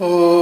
Oh.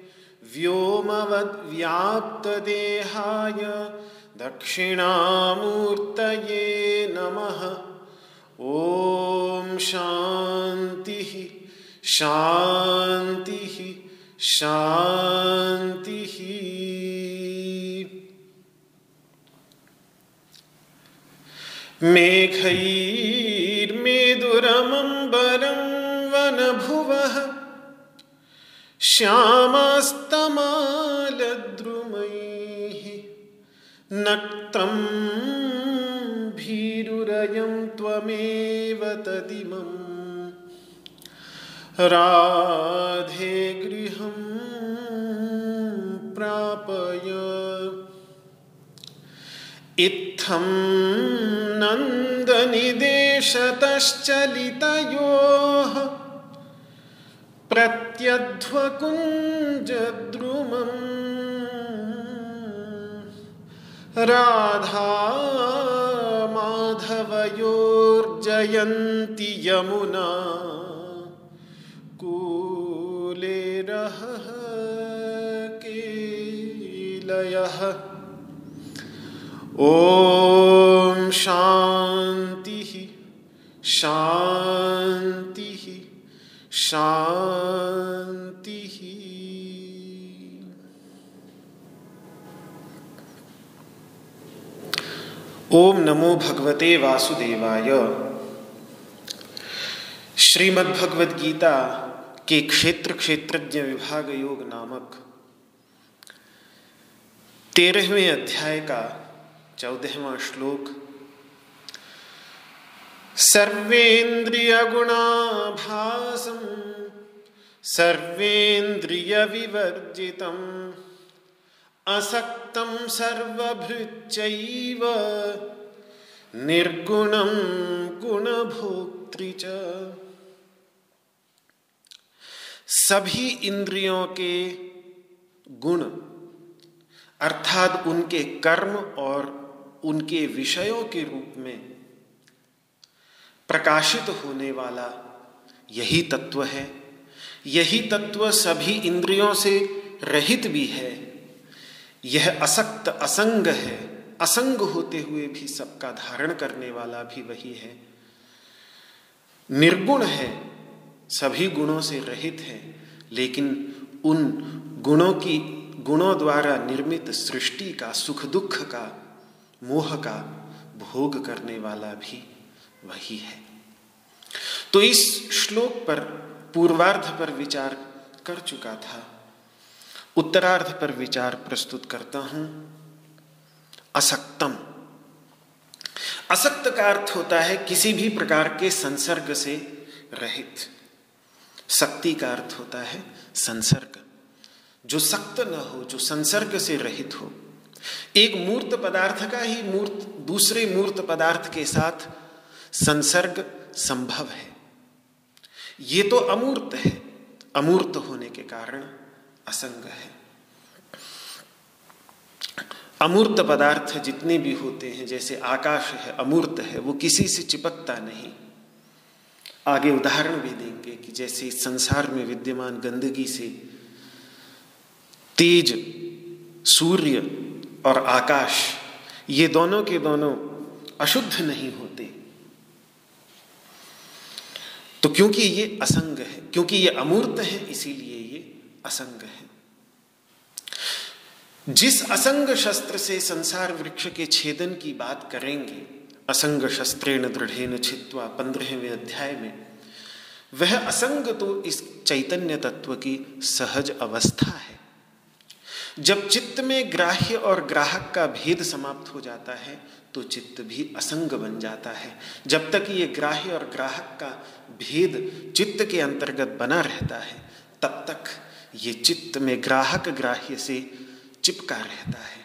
व्योमवद्व्याप्तदेहाय दक्षिणामूर्तये नमः। ॐ शान्तिः शान्तिः शान्तिः। मेघैर्मेदुरमम्बरं वनभुवः श्यामास्तमालद्रुमैः नक्तं भीरुरयं त्वमेव तदिमम्। राधे गृहं प्रापय। इत्थं नन्दनिदेशतश्चलितयोः प्रत्यध्वकुञ्जद्रुमम्। राधा माधवयोर्जयन्ति यमुना। कूले रह केलयः। ॐ शान्तिः शान्तिः। शान्तिः ओम नमो भगवते वासुदेवाय। श्रीमद् भगवद गीता के क्षेत्र क्षेत्रज्ञ विभाग योग नामक तेरहवें अध्याय का चौदहवा श्लोक सर्वेन्द्रिय गुणाभासम सर्वेन्द्रिय विवर्जितम असक्तं सर्वभृच्चैव निर्गुणं गुणभोक्तृ च। सभी इंद्रियों के गुण, अर्थात उनके कर्म और उनके विषयों के रूप में प्रकाशित होने वाला यही तत्व है। यही तत्व सभी इंद्रियों से रहित भी है। यह असक्त असंग है। असंग होते हुए भी सबका धारण करने वाला भी वही है। निर्गुण है। सभी गुणों से रहित है। लेकिन उन गुणों की, गुणों द्वारा निर्मित सृष्टि का सुख दुख का, मोह का भोग करने वाला भी वही है। तो इस श्लोक पर पूर्वार्ध पर विचार कर चुका था। उत्तरार्ध पर विचार प्रस्तुत करता हूँ। असक्तम। असक्त का अर्थ होता है किसी भी प्रकार के संसर्ग से रहित। शक्ति का अर्थ होता है संसर्ग। जो सक्त न हो, जो संसर्ग से रहित हो, एक मूर्त पदार्थ का ही मूर्त, दूसरे मूर्त पदार्थ के साथ संसर्ग संभव है। ये तो अमूर्त है। अमूर्त होने के कारण असंग है। अमूर्त पदार्थ जितने भी होते हैं, जैसे आकाश है, अमूर्त है, वो किसी से चिपकता नहीं। आगे उदाहरण भी देंगे कि जैसे संसार में विद्यमान गंदगी से तेज सूर्य और आकाश, ये दोनों के दोनों अशुद्ध नहीं होते। तो क्योंकि ये असंग है, क्योंकि ये अमूर्त है, इसीलिए ये असंग है। जिस असंग शस्त्र से संसार वृक्ष के छेदन की बात करेंगे, असंग शस्त्रेण दृढ़ेन छित्वा पंद्रहवें अध्याय में, वह असंग तो इस चैतन्य तत्व की सहज अवस्था है। जब चित्त में ग्राह्य और ग्राहक का भेद समाप्त हो जाता है तो चित्त भी असंग बन जाता है। जब तक ये ग्राह्य और ग्राहक का भेद चित्त के अंतर्गत बना रहता है, तब तक ये चित्त में ग्राहक ग्राह्य से चिपका रहता है।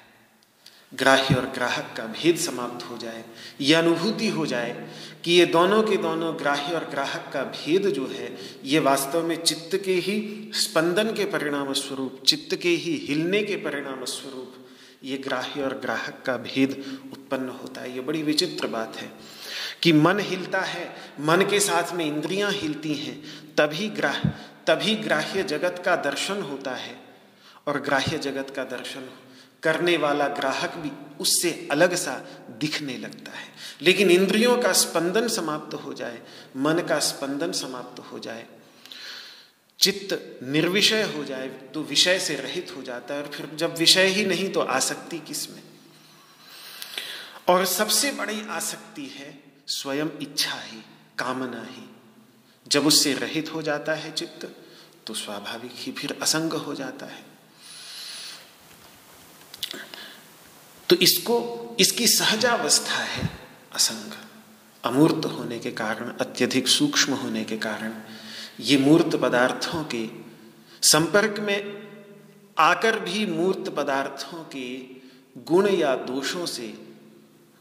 ग्राह्य और ग्राहक का भेद समाप्त हो जाए यह अनुभूति हो जाए कि ये दोनों के दोनों ग्राह्य और ग्राहक का भेद जो है, ये वास्तव में चित्त के ही स्पंदन के परिणाम स्वरूप चित्त के ही हिलने के परिणाम स्वरूप ये ग्राह्य और ग्राहक का भेद उत्पन्न होता है। ये बड़ी विचित्र बात है कि मन हिलता है, मन के साथ में इंद्रियाँ हिलती हैं, तभी ग्राह, तभी ग्राह्य जगत का दर्शन होता है और ग्राह्य जगत का दर्शन करने वाला ग्राहक भी उससे अलग सा दिखने लगता है। लेकिन इंद्रियों का स्पंदन समाप्त हो जाए, मन का स्पंदन समाप्त हो जाए, चित्त निर्विषय हो जाए तो विषय से रहित हो जाता है और फिर जब विषय ही नहीं तो आसक्ति किसमें? और सबसे बड़ी आसक्ति है स्वयं इच्छा ही, कामना ही। जब उससे रहित हो जाता है चित्त तो स्वाभाविक ही फिर असंग हो जाता है। तो इसको, इसकी सहजावस्था है असंग। अमूर्त होने के कारण, अत्यधिक सूक्ष्म होने के कारण, ये मूर्त पदार्थों के, संपर्क में आकर भी मूर्त पदार्थों के गुण या दोषों से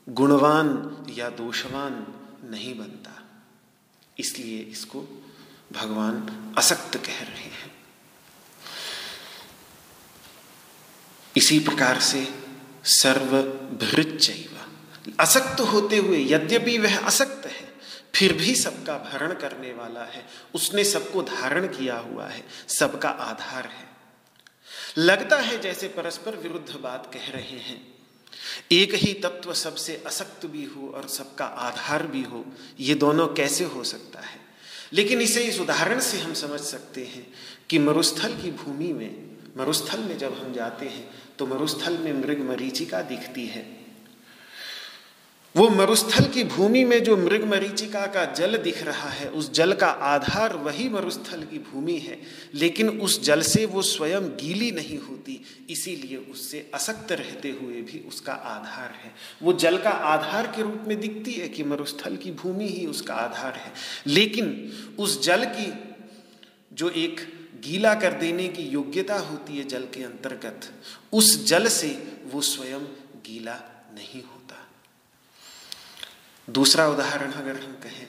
गुणवान या दोषवान नहीं बनता। इसलिए इसको भगवान असक्त कह रहे हैं। इसी प्रकार से सर्वभृत असक्त होते हुए यद्यपि वह असक्त है, फिर भी सबका भरण करने वाला है। उसने सबको धारण किया हुआ है, सबका आधार है। लगता है जैसे परस्पर विरुद्ध बात कह रहे हैं। एक ही तत्व सबसे असक्त भी हो और सबका आधार भी हो, ये दोनों कैसे हो सकता है? लेकिन इसे इस उदाहरण से हम समझ सकते हैं कि मरुस्थल की भूमि में, मरुस्थल में जब हम जाते हैं तो मरुस्थल में मृग मरीचिका दिखती है। वो मरुस्थल की भूमि में जो मृग मरीचिका का जल दिख रहा है, उस जल का आधार वही मरुस्थल की भूमि है। लेकिन उस जल से वो स्वयं गीली नहीं होती, इसीलिए उससे असक्त रहते हुए भी उसका आधार है। वो जल का आधार के रूप में दिखती है कि मरुस्थल की भूमि ही उसका आधार है। लेकिन उस जल की जो एक गीला कर देने की योग्यता होती है जल के अंतर्गत। उस जल से वो स्वयं गीला नहीं होता। दूसरा उदाहरण अगर हम कहें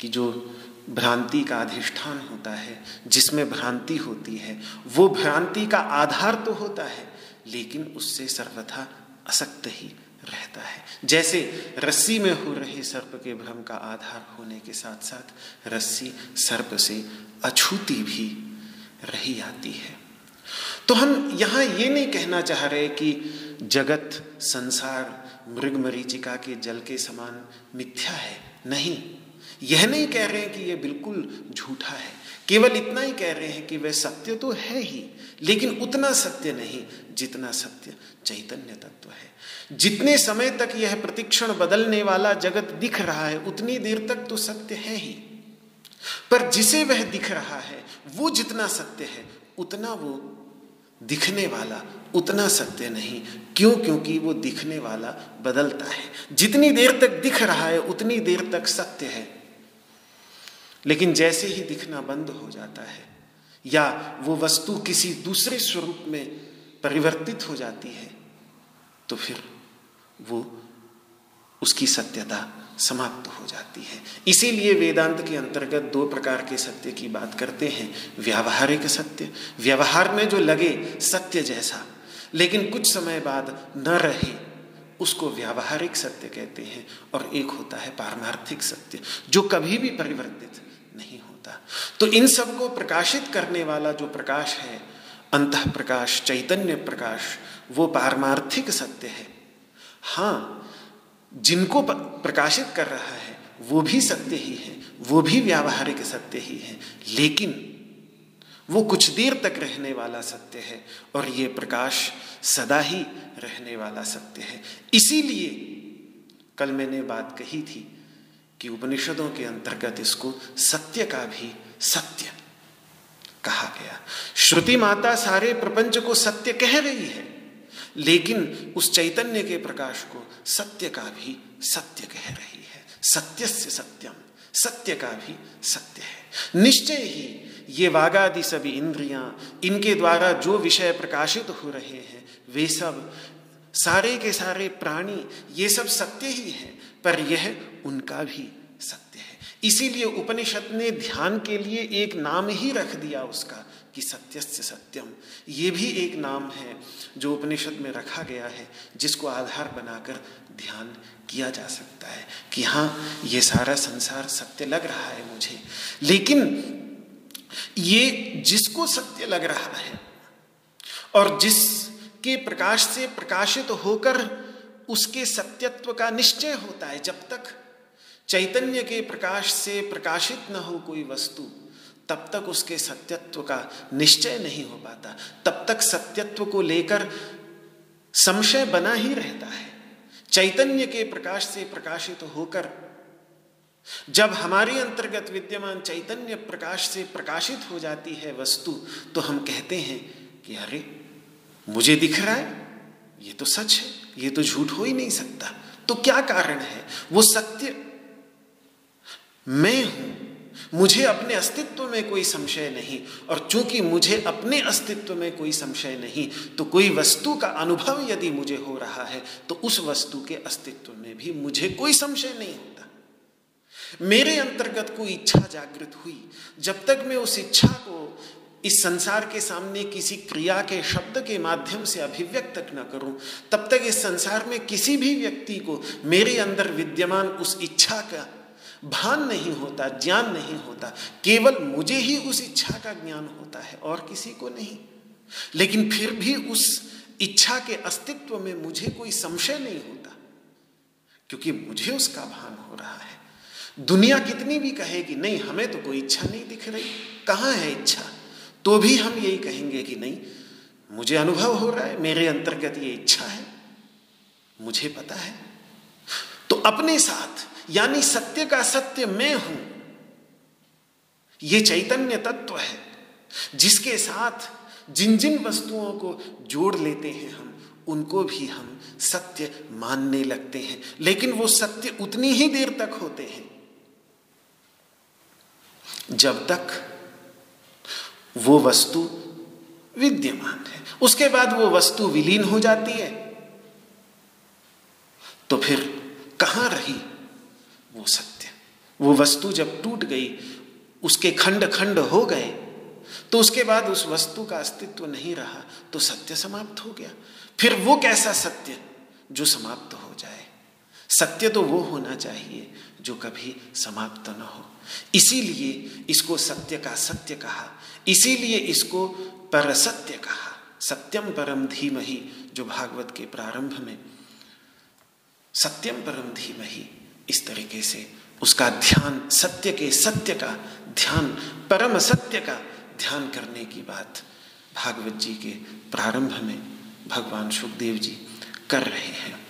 कि जो भ्रांति का अधिष्ठान होता है, जिसमें भ्रांति होती है, वो भ्रांति का आधार तो होता है, लेकिन उससे सर्वथा असक्त ही रहता है। जैसे रस्सी में हो रहे सर्प के भ्रम का आधार होने के साथ साथ रस्सी सर्प से अछूती भी रही आती है। तो हम यहाँ ये नहीं कहना चाह रहे कि जगत, संसार, मृग मरीचिका के जल के समान मिथ्या है। नहीं, यह नहीं कह रहे हैं कि यह बिल्कुल झूठा है। केवल इतना ही कह रहे हैं कि वह सत्य तो है ही, लेकिन उतना सत्य नहीं जितना सत्य चैतन्य तत्व है। जितने समय तक यह प्रतिक्षण बदलने वाला जगत दिख रहा है, उतनी देर तक तो सत्य है ही। पर जिसे वह दिख रहा है, वो जितना सत्य है, उतना वो दिखने वाला, उतना सत्य नहीं। क्यों? क्योंकि वो दिखने वाला बदलता है। जितनी देर तक दिख रहा है, उतनी देर तक सत्य है। लेकिन जैसे ही दिखना बंद हो जाता है, या वो वस्तु किसी दूसरे स्वरूप में परिवर्तित हो जाती है तो फिर वो उसकी सत्यता समाप्त हो जाती है। इसीलिए वेदांत के अंतर्गत दो प्रकार के सत्य की बात करते हैं, व्यावहारिक सत्य। व्यवहार में जो लगे, सत्य जैसा। लेकिन कुछ समय बाद न रहे, उसको व्यावहारिक सत्य कहते हैं और एक होता है पारमार्थिक सत्य, जो कभी भी परिवर्तित नहीं होता। तो इन सबको प्रकाशित करने वाला जो प्रकाश है अंत प्रकाश चैतन्य प्रकाश, वो पारमार्थिक सत्य है। हाँ जिनको प्रकाशित कर रहा है, वो भी सत्य ही है, वो भी व्यावहारिक सत्य ही है। लेकिन वो कुछ देर तक रहने वाला सत्य है और ये प्रकाश सदा ही रहने वाला सत्य है। इसीलिए कल मैंने बात कही थी कि उपनिषदों के अंतर्गत इसको सत्य का भी सत्य कहा गया। श्रुति माता सारे प्रपंच को सत्य कह रही है। लेकिन उस चैतन्य के प्रकाश को सत्य का भी सत्य कह रही है। सत्य से सत्यम, सत्य का भी सत्य है। निश्चय ही ये वागादि सभी इंद्रियाँ, इनके द्वारा जो विषय प्रकाशित हो रहे हैं, वे सब सारे के सारे प्राणी, ये सब सत्य ही है, पर यह उनका भी सत्य है। इसीलिए उपनिषद ने ध्यान के लिए एक नाम ही रख दिया उसका कि सत्यस्य सत्यम। ये भी एक नाम है जो उपनिषद में रखा गया है, जिसको आधार बनाकर ध्यान किया जा सकता है कि हाँ ये सारा संसार सत्य लग रहा है मुझे। लेकिन ये जिसको सत्य लग रहा है और जिसके प्रकाश से प्रकाशित तो होकर उसके सत्यत्व का निश्चय होता है, जब तक चैतन्य के प्रकाश से प्रकाशित न हो कोई वस्तु तब तक उसके सत्यत्व का निश्चय नहीं हो पाता। तब तक सत्यत्व को लेकर संशय बना ही रहता है। चैतन्य के प्रकाश से प्रकाशित तो होकर, जब हमारे अंतर्गत विद्यमान चैतन्य प्रकाश से प्रकाशित हो जाती है वस्तु तो हम कहते हैं कि अरे, मुझे दिख रहा है, ये तो सच है, ये तो झूठ हो ही नहीं सकता। तो क्या कारण है? वो सत्य मैं हूँ मुझे अपने अस्तित्व में कोई संशय नहीं, और चूँकि मुझे अपने अस्तित्व में कोई संशय नहीं तो कोई वस्तु का अनुभव यदि मुझे हो रहा है तो उस वस्तु के अस्तित्व में भी मुझे कोई संशय नहीं होता। मेरे अंतर्गत कोई इच्छा जागृत हुई। जब तक मैं उस इच्छा को इस संसार के सामने किसी क्रिया के शब्द के माध्यम से अभिव्यक्त न करूँ, तब तक इस संसार में किसी भी व्यक्ति को मेरे अंदर विद्यमान उस इच्छा का भान नहीं होता, ज्ञान नहीं होता, केवल मुझे ही उस इच्छा का ज्ञान होता है, और किसी को नहीं। लेकिन फिर भी उस इच्छा के अस्तित्व में मुझे कोई संशय नहीं होता, क्योंकि मुझे उसका भान हो रहा है। दुनिया कितनी भी कहेगी नहीं, हमें तो कोई इच्छा नहीं दिख रही। कहाँ है इच्छा? तो भी हम यही कहेंगे कि नहीं, मुझे अनुभव हो रहा है, मेरे अंतर्गत ये इच्छा है, मुझे पता है। तो अपने साथ यानी सत्य का सत्य मैं हूँ। यह चैतन्य तत्व है, जिसके साथ जिन जिन वस्तुओं को जोड़ लेते हैं हम, उनको भी हम सत्य मानने लगते हैं। लेकिन वो सत्य उतनी ही देर तक होते हैं। जब तक वो वस्तु विद्यमान है, उसके बाद वो वस्तु विलीन हो जाती है तो फिर कहाँ रही वो सत्य। वो वस्तु जब टूट गई, उसके खंड खंड हो गए तो उसके बाद उस वस्तु का अस्तित्व नहीं रहा तो सत्य समाप्त हो गया। फिर वो कैसा सत्य? जो समाप्त हो जाए। सत्य तो वो होना चाहिए, जो कभी समाप्त न हो। इसीलिए इसको सत्य का सत्य कहा। इसीलिए इसको पर सत्य कहा। सत्यम परम धीमही, जो भागवत के प्रारंभ में। सत्यम परम धीमही इस तरीके से उसका ध्यान, सत्य के सत्य का ध्यान, परम सत्य का ध्यान करने की बात भागवत जी के प्रारंभ में भगवान सुखदेव जी कर रहे हैं।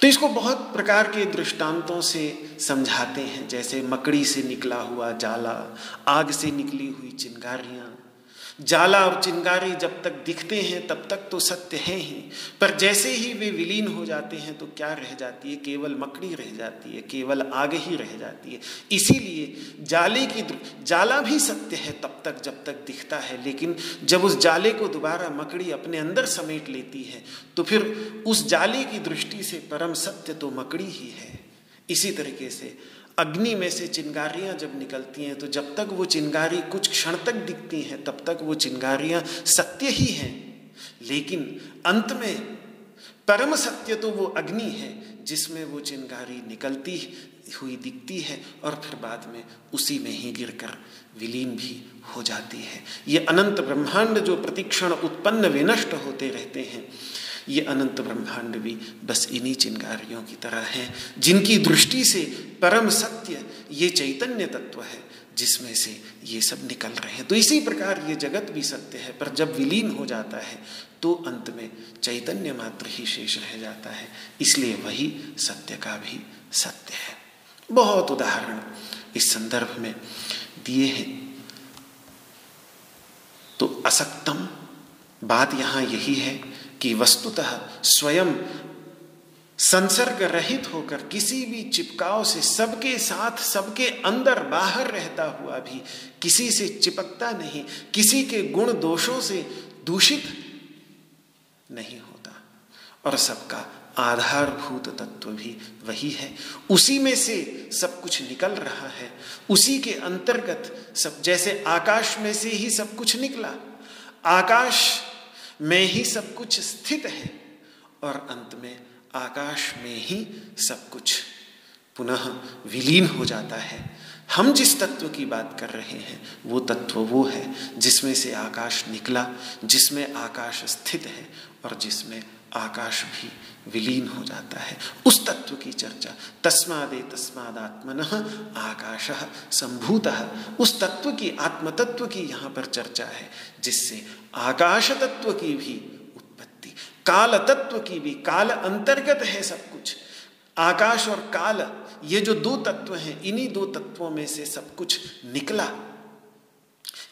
तो इसको बहुत प्रकार के दृष्टांतों से समझाते हैं। जैसे मकड़ी से निकला हुआ जाला, आग से निकली हुई चिंगारियाँ जाला और चिंगारी जब तक दिखते हैं, तब तक तो सत्य है ही। पर जैसे ही वे विलीन हो जाते हैं तो क्या रह जाती है? केवल मकड़ी रह जाती है, केवल आग ही रह जाती है। इसीलिए जाले की जाला भी सत्य है तब तक जब तक दिखता है। लेकिन जब उस जाले को दोबारा मकड़ी अपने अंदर समेट लेती है तो फिर उस जाले की दृष्टि से परम सत्य तो मकड़ी ही है। इसी तरीके से अग्नि में से चिंगारियाँ जब निकलती हैं तो जब तक वो चिंगारी कुछ क्षण तक दिखती हैं, तब तक वो चिंगारियाँ सत्य ही हैं। लेकिन अंत में परम सत्य तो वो अग्नि है, जिसमें वो चिंगारी निकलती हुई दिखती है और फिर बाद में उसी में ही गिरकर विलीन भी हो जाती है। ये अनंत ब्रह्मांड जो प्रतिक्षण उत्पन्न विनष्ट होते रहते हैं ये अनंत ब्रह्मांड भी बस इन्हीं चिंगारियों की तरह हैं, जिनकी दृष्टि से परम सत्य ये चैतन्य तत्व है, जिसमें से ये सब निकल रहे हैं। तो इसी प्रकार ये जगत भी सत्य है, पर जब विलीन हो जाता है तो अंत में चैतन्य मात्र ही शेष रह जाता है। इसलिए वही सत्य का भी सत्य है। बहुत उदाहरण इस संदर्भ में दिए हैं। तो असक्तम बात यहाँ यही है कि वस्तुतः स्वयं संसर्ग रहित होकर किसी भी चिपकाव से सबके साथ, सबके अंदर बाहर रहता हुआ भी किसी से चिपकता नहीं, किसी के गुण दोषों से दूषित नहीं होता। और सबका आधारभूत तत्व भी वही है। उसी में से सब कुछ निकल रहा है। उसी के अंतर्गत सब, जैसे आकाश में से ही सब कुछ निकला। आकाश में ही सब कुछ स्थित है और अंत में आकाश में ही सब कुछ पुनः विलीन हो जाता है। हम जिस तत्व की बात कर रहे हैं, वो तत्व वो है जिसमें से आकाश निकला, जिसमें आकाश स्थित है और जिसमें आकाश भी विलीन हो जाता है। उस तत्व की चर्चा, तस्मादे तस्मादात्मन आकाश संभूत, उस तत्व की आत्म तत्व की यहाँ पर चर्चा है, जिससे आकाश तत्व की भी उत्पत्ति, काल तत्व की भी, काल अंतर्गत है सब कुछ। आकाश और काल, ये जो दो तत्व हैं, इन्हीं दो तत्वों में से सब कुछ निकला।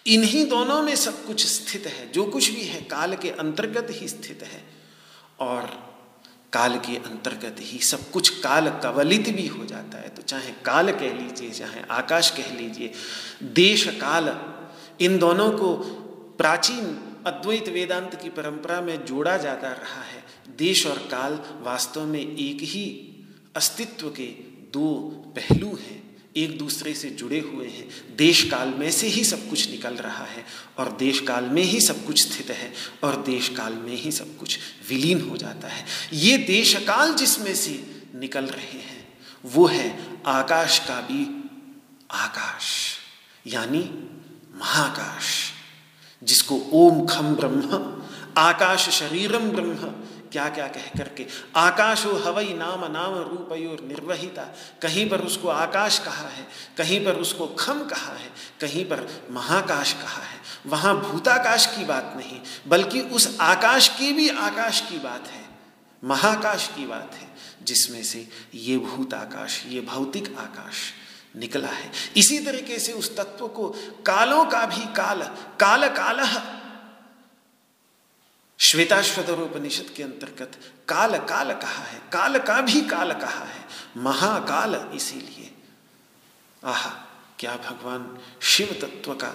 इन्हीं दोनों में सब कुछ स्थित है, जो कुछ भी है, काल के अंतर्गत ही स्थित है। और काल के अंतर्गत ही सब कुछ काल कवलित भी हो जाता है। तो चाहे काल कह लीजिए, चाहे आकाश कह लीजिए, देश, काल, इन दोनों को प्राचीन अद्वैत वेदांत की परंपरा में जोड़ा जाता रहा है। देश और काल वास्तव में एक ही अस्तित्व के दो पहलू हैं। एक दूसरे से जुड़े हुए हैं। देश काल में से ही सब कुछ निकल रहा है और देश काल में ही सब कुछ स्थित है और देश काल में ही सब कुछ विलीन हो जाता है। ये देश काल जिसमें से निकल रहे हैं, वो है आकाश का भी आकाश, यानी महाकाश, जिसको ओम खम ब्रह्म, आकाश शरीरम ब्रह्म क्या क्या कह करके। आकाश हवई नाम नाम रूपयोर निर्वहिता। कहीं पर उसको आकाश कहा है, कहीं पर उसको खम कहा है, कहीं पर महाकाश कहा है। वहाँ भूताकाश की बात नहीं, बल्कि उस आकाश की भी आकाश की बात है, महाकाश की बात है, जिसमें से ये भूत आकाश ये भौतिक आकाश निकला है। इसी तरीके से उस तत्व को कालों का भी काल काल काल श्वेताश्वतर उपनिषद के अंतर्गत काल काल कहा है, काल का भी काल कहा है, महाकाल इसीलिए। आह, क्या भगवान शिव तत्व का,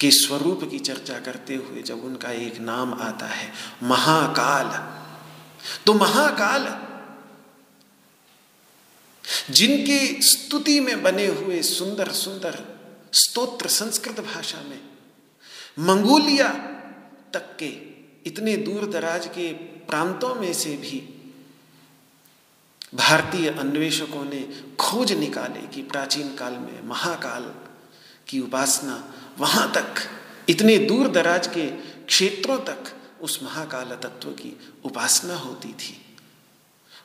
के स्वरूप की चर्चा करते हुए जब उनका एक नाम आता है, महाकाल। तो महाकाल जिनके स्तुति में बने हुए सुंदर सुंदर स्तोत्र संस्कृत भाषा में मंगोलिया तक के इतने दूर दराज के प्रांतों में से भी भारतीय अन्वेषकों ने खोज निकाले कि प्राचीन काल में, महाकाल की उपासना वहाँ तक, इतने दूर दराज के क्षेत्रों तक उस महाकाल तत्व की उपासना होती थी।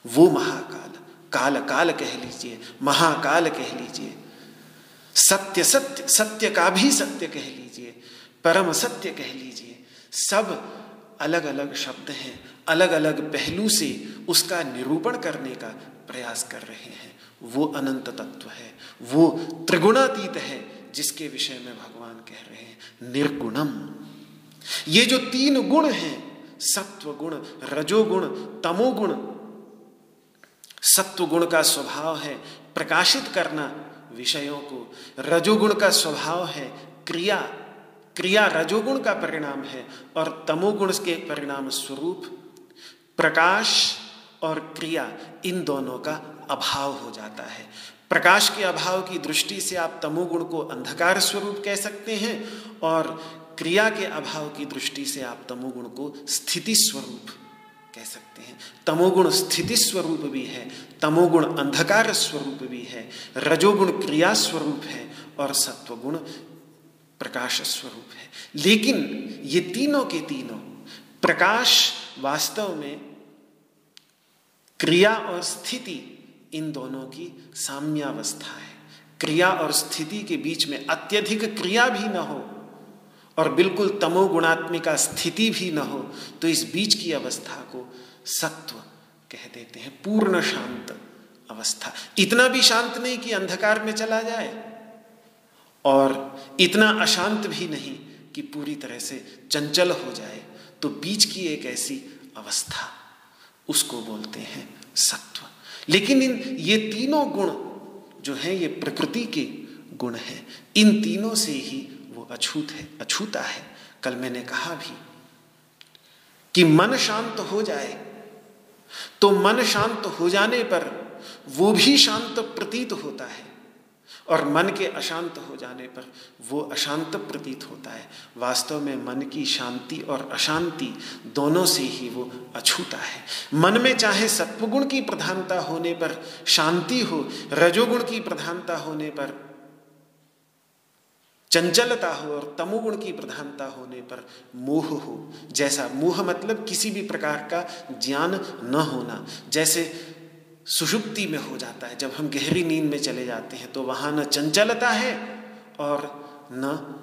वो महाकाल काल काल कह लीजिए, महाकाल कह लीजिए, सत्य सत्य सत्य का भी सत्य कह लीजिए, परम सत्य कह लीजिए, सब अलग अलग शब्द हैं अलग अलग पहलू से उसका निरूपण करने का प्रयास कर रहे हैं। वो अनंत तत्व है, वो त्रिगुणातीत है, जिसके विषय में भगवान कह रहे हैं, निर्गुणम। ये जो तीन गुण हैं सत्व गुण रजोगुण, तमोगुण सत्व गुण का स्वभाव है प्रकाशित करना विषयों को, रजोगुण का स्वभाव है क्रिया। क्रिया रजोगुण का परिणाम है और तमोगुण के परिणाम स्वरूप प्रकाश और क्रिया इन दोनों का अभाव हो जाता है। प्रकाश के अभाव की दृष्टि से आप तमोगुण को अंधकार स्वरूप कह सकते हैं और क्रिया के अभाव की दृष्टि से आप तमोगुण को स्थिति स्वरूप कह सकते हैं। तमोगुण स्थिति स्वरूप भी है, तमोगुण अंधकार स्वरूप भी है, रजोगुण क्रिया स्वरूप है और सत्वगुण प्रकाश स्वरूप है। लेकिन ये तीनों के तीनों, प्रकाश वास्तव में क्रिया और स्थिति, इन दोनों की साम्यावस्था है। क्रिया और स्थिति के बीच में अत्यधिक क्रिया भी न हो और बिल्कुल तमोगुणात्मिका स्थिति भी न हो तो इस बीच की अवस्था को सत्व कह देते हैं। पूर्ण शांत अवस्था। इतना भी शांत नहीं कि अंधकार में चला जाए। और इतना अशांत भी नहीं कि पूरी तरह से चंचल हो जाए तो बीच की एक ऐसी अवस्था, उसको बोलते हैं सत्व। लेकिन इन, ये तीनों गुण जो हैं, ये प्रकृति के गुण हैं, इन तीनों से ही वो अछूत है, अछूता है। कल मैंने कहा भी कि मन शांत हो जाए तो मन शांत हो जाने पर वो भी शांत प्रतीत होता है। और मन के अशांत हो जाने पर वो अशांत प्रतीत होता है। वास्तव में मन की शांति और अशांति दोनों से ही वो अछूता है। मन में चाहे सत्वगुण की प्रधानता होने पर शांति हो, रजोगुण की प्रधानता होने पर चंचलता हो और तमोगुण की प्रधानता होने पर मोह हो। जैसा मोह मतलब किसी भी प्रकार का ज्ञान न होना। जैसे सुषुप्ति में हो जाता है। जब हम गहरी नींद में चले जाते हैं तो वहाँ न चंचलता है और न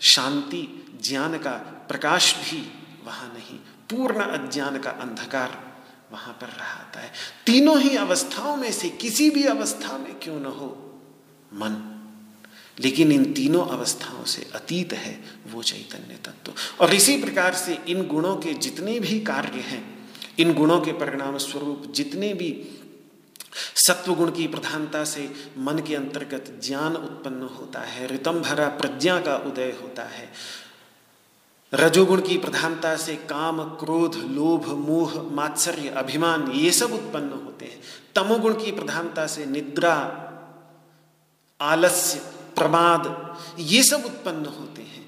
शांति, ज्ञान का प्रकाश भी वहाँ नहीं। पूर्ण अज्ञान का अंधकार वहाँ पर रहता है। तीनों ही अवस्थाओं में से किसी भी अवस्था में क्यों न हो? मन। लेकिन इन तीनों अवस्थाओं से अतीत है वो चैतन्य तत्व। और इसी प्रकार से इन गुणों के जितने भी कार्य हैं, इन गुणों के परिणाम स्वरूप जितने भी सत्वगुण की प्रधानता से मन के अंतर्गत ज्ञान उत्पन्न होता है, रितम भरा प्रज्ञा का उदय होता है। रजोगुण की प्रधानता से काम, क्रोध, लोभ, मोह, मात्सर्य, अभिमान, ये सब उत्पन्न होते हैं। तमोगुण की प्रधानता से निद्रा, आलस्य, प्रमाद, ये सब उत्पन्न होते हैं।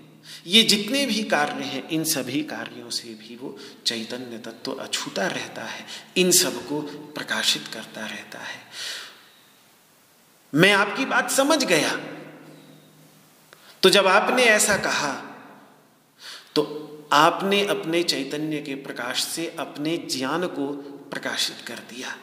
ये जितने भी कार्य हैं, इन सभी कार्यों से भी वो चैतन्य तत्व अछूता रहता है, इन सबको प्रकाशित करता रहता है। मैं आपकी बात समझ गया। तो जब आपने ऐसा कहा तो आपने अपने चैतन्य के प्रकाश से अपने ज्ञान को प्रकाशित कर दिया।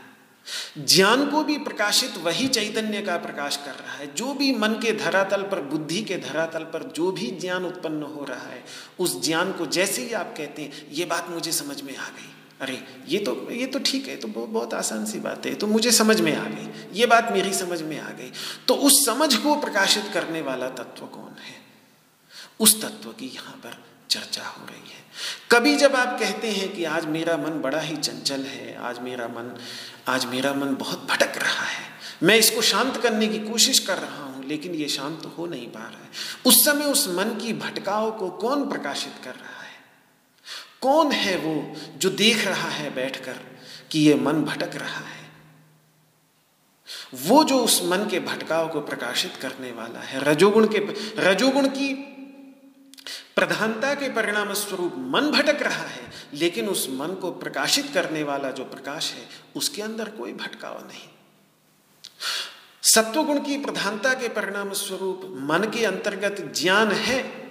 ज्ञान को भी प्रकाशित वही चैतन्य का प्रकाश कर रहा है। जो भी मन के धरातल पर, बुद्धि के धरातल पर जो भी ज्ञान उत्पन्न हो रहा है, उस ज्ञान को जैसे ही आप कहते हैं, ये बात मुझे समझ में आ गई। अरे, ये तो ये तो ठीक है तो बहुत आसान सी बात है तो मुझे समझ में आ गई। ये बात मेरी समझ में आ गई। तो उस समझ को प्रकाशित करने वाला तत्व कौन है? उस तत्व की यहाँ पर चर्चा हो रही है। कभी जब आप कहते हैं कि आज मेरा मन बड़ा ही चंचल है, आज मेरा मन, आज मेरा मन बहुत भटक रहा है, मैं इसको शांत करने की कोशिश कर रहा हूँ, लेकिन ये शांत हो नहीं पा रहा है। उस समय उस मन की भटकाव को कौन प्रकाशित कर रहा है? कौन है वो जो देख रहा है बैठकर कि ये मन भटक रहा है? वो जो उस मन के भटकाव को प्रकाशित करने वाला है, रजोगुण के, रजोगुण की प्रधानता के परिणाम स्वरूप मन भटक रहा है, लेकिन उस मन को प्रकाशित करने वाला जो प्रकाश है, उसके अंदर कोई भटकाव नहीं। सत्वगुण की प्रधानता के परिणाम स्वरूप मन के अंतर्गत ज्ञान है,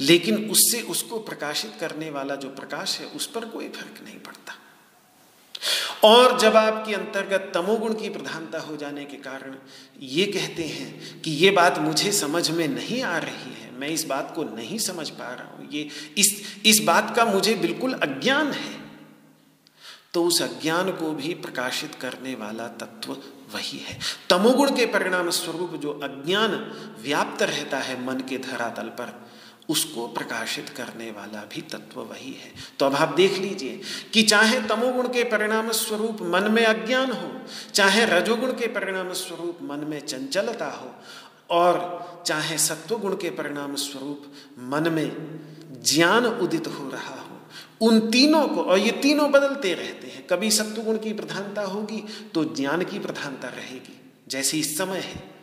लेकिन उससे उसको प्रकाशित करने वाला जो प्रकाश है, उस पर कोई फ़र्क नहीं पड़ता। और जब आपकी अंतर्गत तमोगुण की प्रधानता हो जाने के कारण ये कहते हैं कि ये बात मुझे समझ में नहीं आ रही है, मैं इस बात को नहीं समझ पा रहा हूँ, ये इस इस बात का मुझे बिल्कुल अज्ञान है तो उस अज्ञान को भी प्रकाशित करने वाला तत्व वही है। तमोगुण के परिणाम स्वरूप जो अज्ञान व्याप्त रहता है मन के धरातल पर उसको प्रकाशित करने वाला भी तत्व वही है। तो अब आप देख लीजिए कि चाहे तमोगुण के परिणाम स्वरूप मन में अज्ञान हो, चाहे रजोगुण के परिणाम स्वरूप मन में चंचलता हो, और चाहे सत्वगुण के परिणाम स्वरूप मन में ज्ञान उदित हो रहा हो, उन तीनों को, और ये तीनों बदलते रहते हैं। कभी सत्वगुण की प्रधानता होगी तो ज्ञान की प्रधानता रहेगी। जैसे इस समय है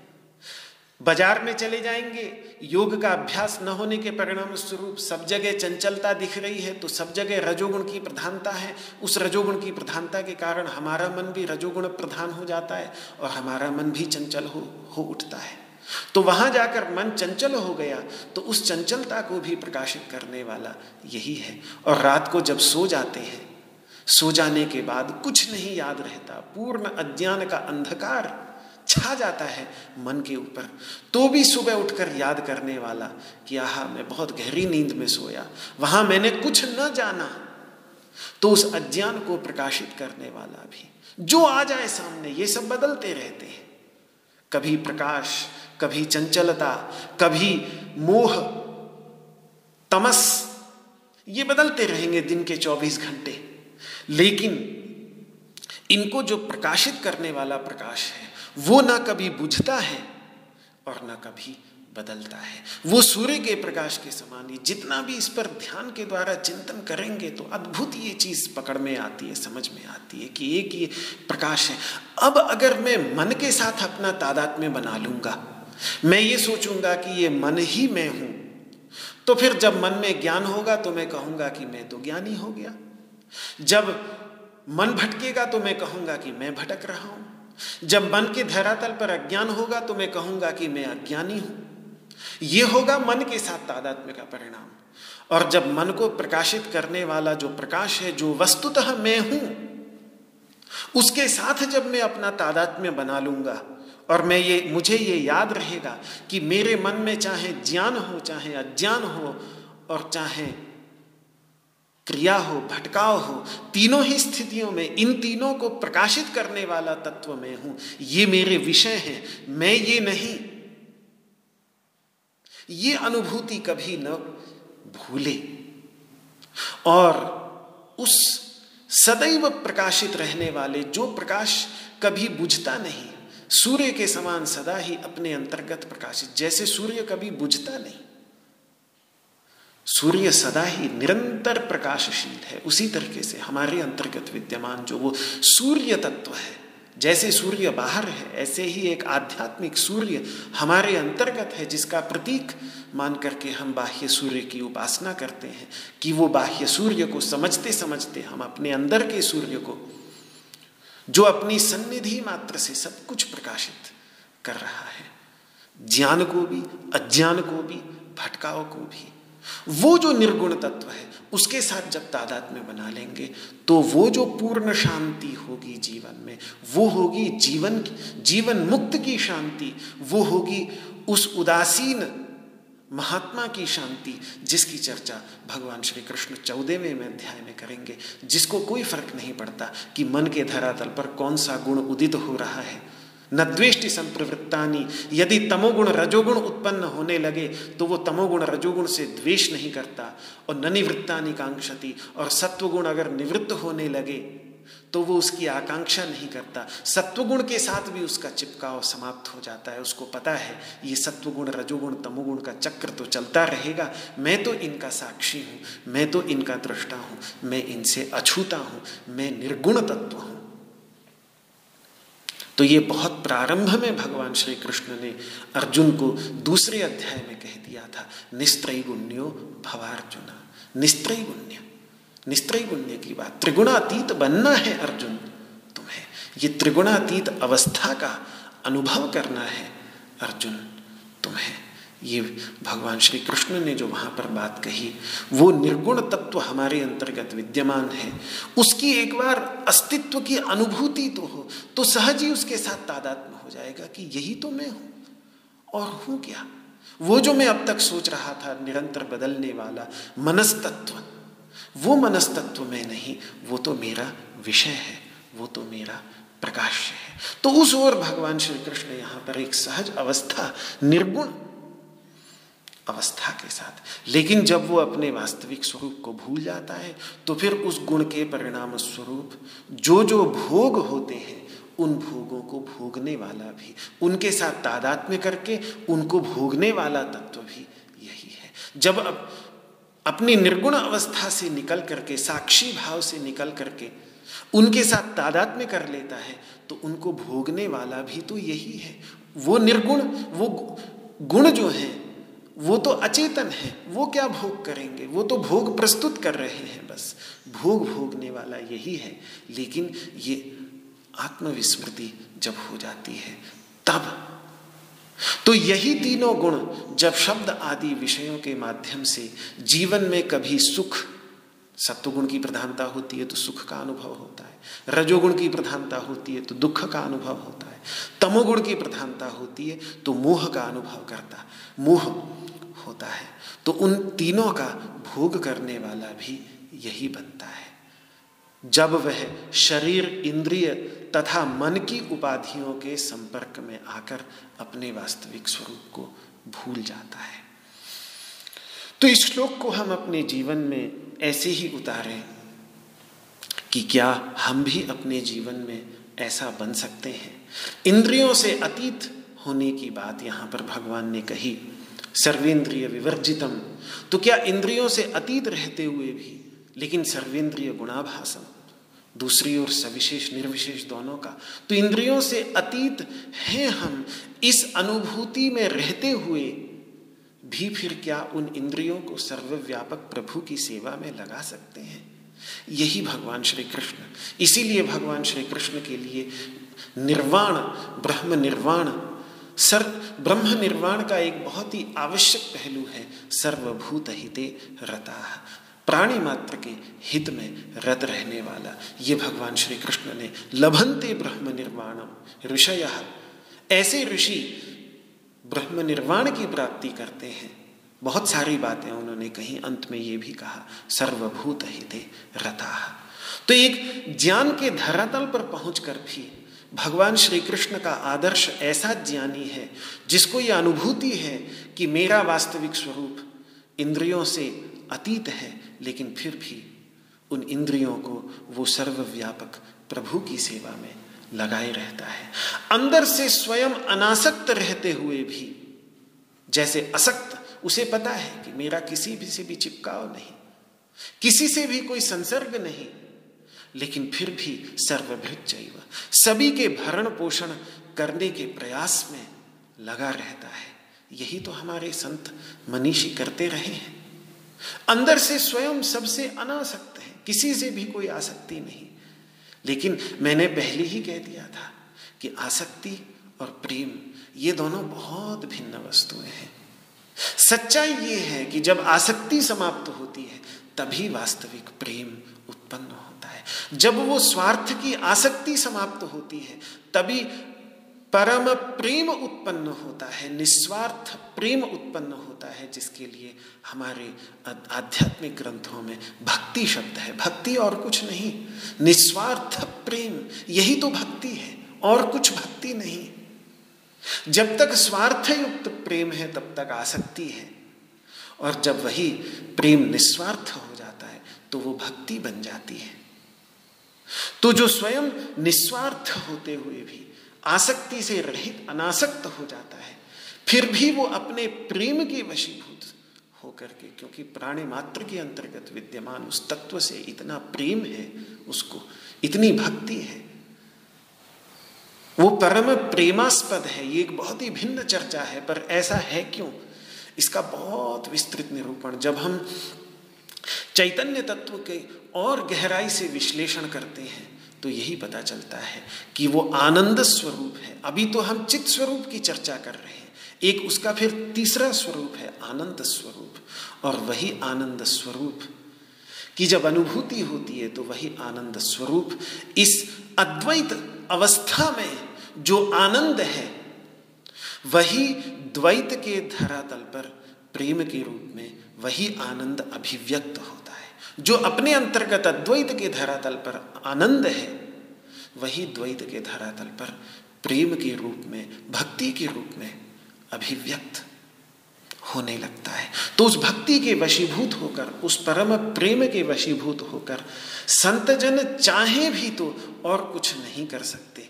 बाज़ार में चले जाएँगे। योग का अभ्यास न होने के परिणाम स्वरूप सब जगह चंचलता दिख रही है तो सब जगह रजोगुण की प्रधानता है। उस रजोगुण की प्रधानता के कारण हमारा मन भी रजोगुण प्रधान हो जाता है और हमारा मन भी चंचल हो हो उठता है। तो वहाँ जाकर मन चंचल हो गया तो उस चंचलता को भी प्रकाशित करने वाला यही है। और रात को जब सो जाते हैं, सो जाने के बाद कुछ नहीं याद रहता। पूर्ण अज्ञान का अंधकार छा जाता है मन के ऊपर। तो भी सुबह उठकर याद करने वाला कि आहा, मैं बहुत गहरी नींद में सोया। वहाँ मैंने कुछ न जाना। तो उस अज्ञान को प्रकाशित करने वाला भी। जो आ जाए सामने, ये सब बदलते रहते हैं। कभी प्रकाश, कभी चंचलता, कभी मोह, तमस, ये बदलते रहेंगे दिन के 24 घंटे। लेकिन इनको जो प्रकाशित करने वाला प्रकाश है वो ना कभी बुझता है और ना कभी बदलता है। वो सूर्य के प्रकाश के समान ही, जितना भी इस पर ध्यान के द्वारा चिंतन करेंगे तो अद्भुत ये चीज़ पकड़ में आती है, समझ में आती है कि एक ये प्रकाश है। अब अगर मैं मन के साथ अपना तादाद में बना लूँगा, मैं ये सोचूँगा कि ये मन ही मैं हूँ तो फिर जब मन में ज्ञान होगा तो मैं कहूँगा कि मैं तो ज्ञानी हो गया। जब मन भटकेगा तो मैं कहूँगा कि मैं भटक रहा हूँ। जब मन के धरातल पर अज्ञान होगा तो मैं कहूँगा कि मैं अज्ञानी हूँ। यह होगा मन के साथ तादात्म्य का परिणाम। और जब मन को प्रकाशित करने वाला जो प्रकाश है, जो वस्तुतः मैं हूँ, उसके साथ जब मैं अपना तादात्म्य बना लूँगा और मैं ये, मुझे ये याद रहेगा कि मेरे मन में चाहे ज्ञान हो, चाहे अज्ञान हो और चाहे क्रिया हो, भटकाव हो, तीनों ही स्थितियों में, इन तीनों को प्रकाशित करने वाला तत्व मैं हूँ। ये मेरे विषय हैं, मैं ये नहीं। ये अनुभूति कभी न भूले। और उस सदैव प्रकाशित रहने वाले, जो प्रकाश कभी बुझता नहीं, सूर्य के समान सदा ही अपने अंतर्गत प्रकाशित, जैसे सूर्य कभी बुझता नहीं। सूर्य सदा ही निरंतर प्रकाशशील है। उसी तरीके से हमारे अंतर्गत विद्यमान जो वो सूर्य तत्व है, जैसे सूर्य बाहर है, ऐसे ही एक आध्यात्मिक सूर्य हमारे अंतर्गत है, जिसका प्रतीक मान करके हम बाह्य सूर्य की उपासना करते हैं कि वो बाह्य सूर्य को समझते समझते हम अपने अंदर के सूर्य को, जो अपनी सन्निधि मात्र से सब कुछ प्रकाशित कर रहा है। ज्ञान को भी, अज्ञान को भी, भटकाव को भी वो जो निर्गुण तत्व है, उसके साथ जब तादाद में बना लेंगे तो वो जो पूर्ण शांति होगी जीवन में, वो होगी जीवन जीवन मुक्त की शांति, वो होगी उस उदासीन महात्मा की शांति, जिसकी चर्चा भगवान श्री कृष्ण चौदहवें अध्याय में करेंगे, जिसको कोई फ़र्क नहीं पड़ता कि मन के धरातल पर कौन सा गुण उदित हो रहा है। न द्वेष्टि संप्रवृत्तानी। यदि तमोगुण रजोगुण उत्पन्न होने लगे तो वो तमोगुण रजोगुण से द्वेष नहीं करता और न निवृत्तानी कांक्षति। और सत्वगुण अगर निवृत्त होने लगे तो वो उसकी आकांक्षा नहीं करता। सत्वगुण के साथ भी उसका चिपकाव समाप्त हो जाता है। उसको पता है, ये सत्वगुण, रजोगुण, तमोगुण का चक्र तो चलता रहेगा। मैं तो इनका साक्षी हूँ, मैं तो इनका दृष्टा हूँ, मैं इनसे अछूता हूँ, मैं निर्गुण तत्व हूँ। तो ये बहुत प्रारंभ में भगवान श्री कृष्ण ने अर्जुन को दूसरे अध्याय में कह दिया था निस्त्रय गुण्यो भवार्जुना निस्त्रय गुण्य निस्त्रय गुण्य की बात। त्रिगुणातीत बनना है अर्जुन तुम्हें। ये त्रिगुणातीत अवस्था का अनुभव करना है अर्जुन तुम्हें। ये भगवान श्री कृष्ण ने जो वहाँ पर बात कही, वो निर्गुण तत्व हमारे अंतर्गत विद्यमान है। उसकी एक बार अस्तित्व की अनुभूति तो हो तो सहज ही उसके साथ तादात्म हो जाएगा कि यही तो मैं हूँ। और हूँ क्या? वो जो मैं अब तक सोच रहा था, निरंतर बदलने वाला मनस्तत्व, वो मनस्तत्व में नहीं, वो तो मेरा विषय है, वो तो मेरा प्रकाश है। तो उस ओर भगवान श्री कृष्ण यहाँ पर एक सहज अवस्था, निर्गुण अवस्था के साथ। लेकिन जब वो अपने वास्तविक स्वरूप को भूल जाता है तो फिर उस गुण के परिणाम स्वरूप जो जो भोग होते हैं, उन भोगों को भोगने वाला भी, उनके साथ तादात्म्य करके उनको भोगने वाला तत्व भी यही है। जब अपनी निर्गुण अवस्था से निकल करके, साक्षी भाव से निकल करके उनके साथ तादात्म्य कर लेता है तो उनको भोगने वाला भी तो यही है। वो निर्गुण, वो गुण जो है वो तो अचेतन है, वो क्या भोग करेंगे? वो तो भोग प्रस्तुत कर रहे हैं बस। भोग भोगने वाला यही है। लेकिन ये आत्मविस्मृति जब हो जाती है, तब। तो यही तीनों गुण जब शब्द आदि विषयों के माध्यम से जीवन में कभी सुख, सत्वगुण की प्रधानता होती है तो सुख का अनुभव होता है। रजोगुण की प्रधानता होती है तो दुख का अनुभव होता है। तमोगुण की प्रधानता होती है तो मोह का अनुभव करता मोह होता है तो उन तीनों का भोग करने वाला भी यही बनता है। जब वह शरीर, इंद्रिय तथा मन की उपाधियों के संपर्क में आकर अपने वास्तविक स्वरूप को भूल जाता है। तो इस श्लोक को हम अपने जीवन में ऐसे ही उतारें कि क्या हम भी अपने जीवन में ऐसा बन सकते हैं। इंद्रियों से अतीत होने की बात यहाँ पर भगवान ने कही। सर्वेंद्रिय विवर्जितम। तो क्या इंद्रियों से अतीत रहते हुए भी, लेकिन सर्वेंद्रिय गुणाभासम? दूसरी ओर सविशेष, निर्विशेष दोनों का। तो इंद्रियों से अतीत हैं हम, इस अनुभूति में रहते हुए भी फिर क्या उन इंद्रियों को सर्वव्यापक प्रभु की सेवा में लगा सकते हैं? यही भगवान श्री कृष्ण इसीलिए भगवान श्री कृष्ण के लिए निर्वाण, ब्रह्म निर्वाण सर ब्रह्म निर्वाण का एक बहुत ही आवश्यक पहलू है सर्वभूत हिते रता। प्राणी मात्र के हित में रत रहने वाला। ये भगवान श्री कृष्ण ने लभंते ब्रह्म निर्वाणम, ऋषय। ऐसे ऋषि ब्रह्म निर्वाण की प्राप्ति करते हैं। बहुत सारी बातें उन्होंने कही अंत में ये भी कहा सर्वभूत हिते रता। तो एक ज्ञान के धरातल पर पहुंचकर भी भगवान श्री कृष्ण का आदर्श ऐसा ज्ञानी है, जिसको ये अनुभूति है कि मेरा वास्तविक स्वरूप इंद्रियों से अतीत है, लेकिन फिर भी उन इंद्रियों को वो सर्वव्यापक प्रभु की सेवा में लगाए रहता है। अंदर से स्वयं अनासक्त रहते हुए भी, जैसे असक्त, उसे पता है कि मेरा किसी भी से भी चिपकाव नहीं, किसी से भी कोई संसर्ग नहीं लेकिन फिर भी सर्वभृत जैव। सभी के भरण पोषण करने के प्रयास में लगा रहता है। यही तो हमारे संत मनीषी करते रहे हैं। अंदर से स्वयं सबसे अनासक्त है। किसी से भी कोई आसक्ति नहीं। लेकिन मैंने पहले ही कह दिया था कि आसक्ति और प्रेम, ये दोनों बहुत भिन्न वस्तुएँ हैं। सच्चाई ये है कि जब आसक्ति समाप्त होती है, तभी वास्तविक प्रेम उत्पन्न जब वो स्वार्थ की आसक्ति समाप्त होती है, तभी परम प्रेम उत्पन्न होता है, निस्वार्थ प्रेम उत्पन्न होता है, जिसके लिए हमारे आध्यात्मिक ग्रंथों में भक्ति शब्द है। भक्ति और कुछ नहीं, निस्वार्थ प्रेम, यही तो भक्ति है, और कुछ भक्ति नहीं। जब तक स्वार्थ युक्त प्रेम है, तब तक आसक्ति है, और जब वही प्रेम निस्वार्थ हो जाता है तो वो भक्ति बन जाती है। तो जो स्वयं निस्वार्थ होते हुए भी आसक्ति से रहित, अनासक्त हो जाता है, फिर भी वो अपने प्रेम के वशीभूत होकर के, क्योंकि प्राणी मात्र के अंतर्गत विद्यमान उस तत्व से इतना प्रेम है, उसको इतनी भक्ति है, वो परम प्रेमास्पद है, ये एक बहुत ही भिन्न चर्चा है, पर ऐसा है क्यों? इसका बहुत विस्तृत निरूपण, जब हम चैतन्य तत्व के और गहराई से विश्लेषण करते हैं तो यही पता चलता है कि वो आनंद स्वरूप है। अभी तो हम चित्त स्वरूप की चर्चा कर रहे हैं। एक उसका फिर तीसरा स्वरूप है, आनंद स्वरूप। और वही आनंद स्वरूप की जब अनुभूति होती है तो वही आनंद स्वरूप इस अद्वैत अवस्था में जो आनंद है, वही द्वैत के धरातल पर प्रेम के रूप में वही आनंद अभिव्यक्त होता है। जो अपने अंतर्गत अद्वैत के धरातल पर आनंद है वही द्वैत के धरातल पर प्रेम के रूप में भक्ति के रूप में अभिव्यक्त होने लगता है। तो उस भक्ति के वशीभूत होकर उस परम प्रेम के वशीभूत होकर संतजन चाहे भी तो और कुछ नहीं कर सकते।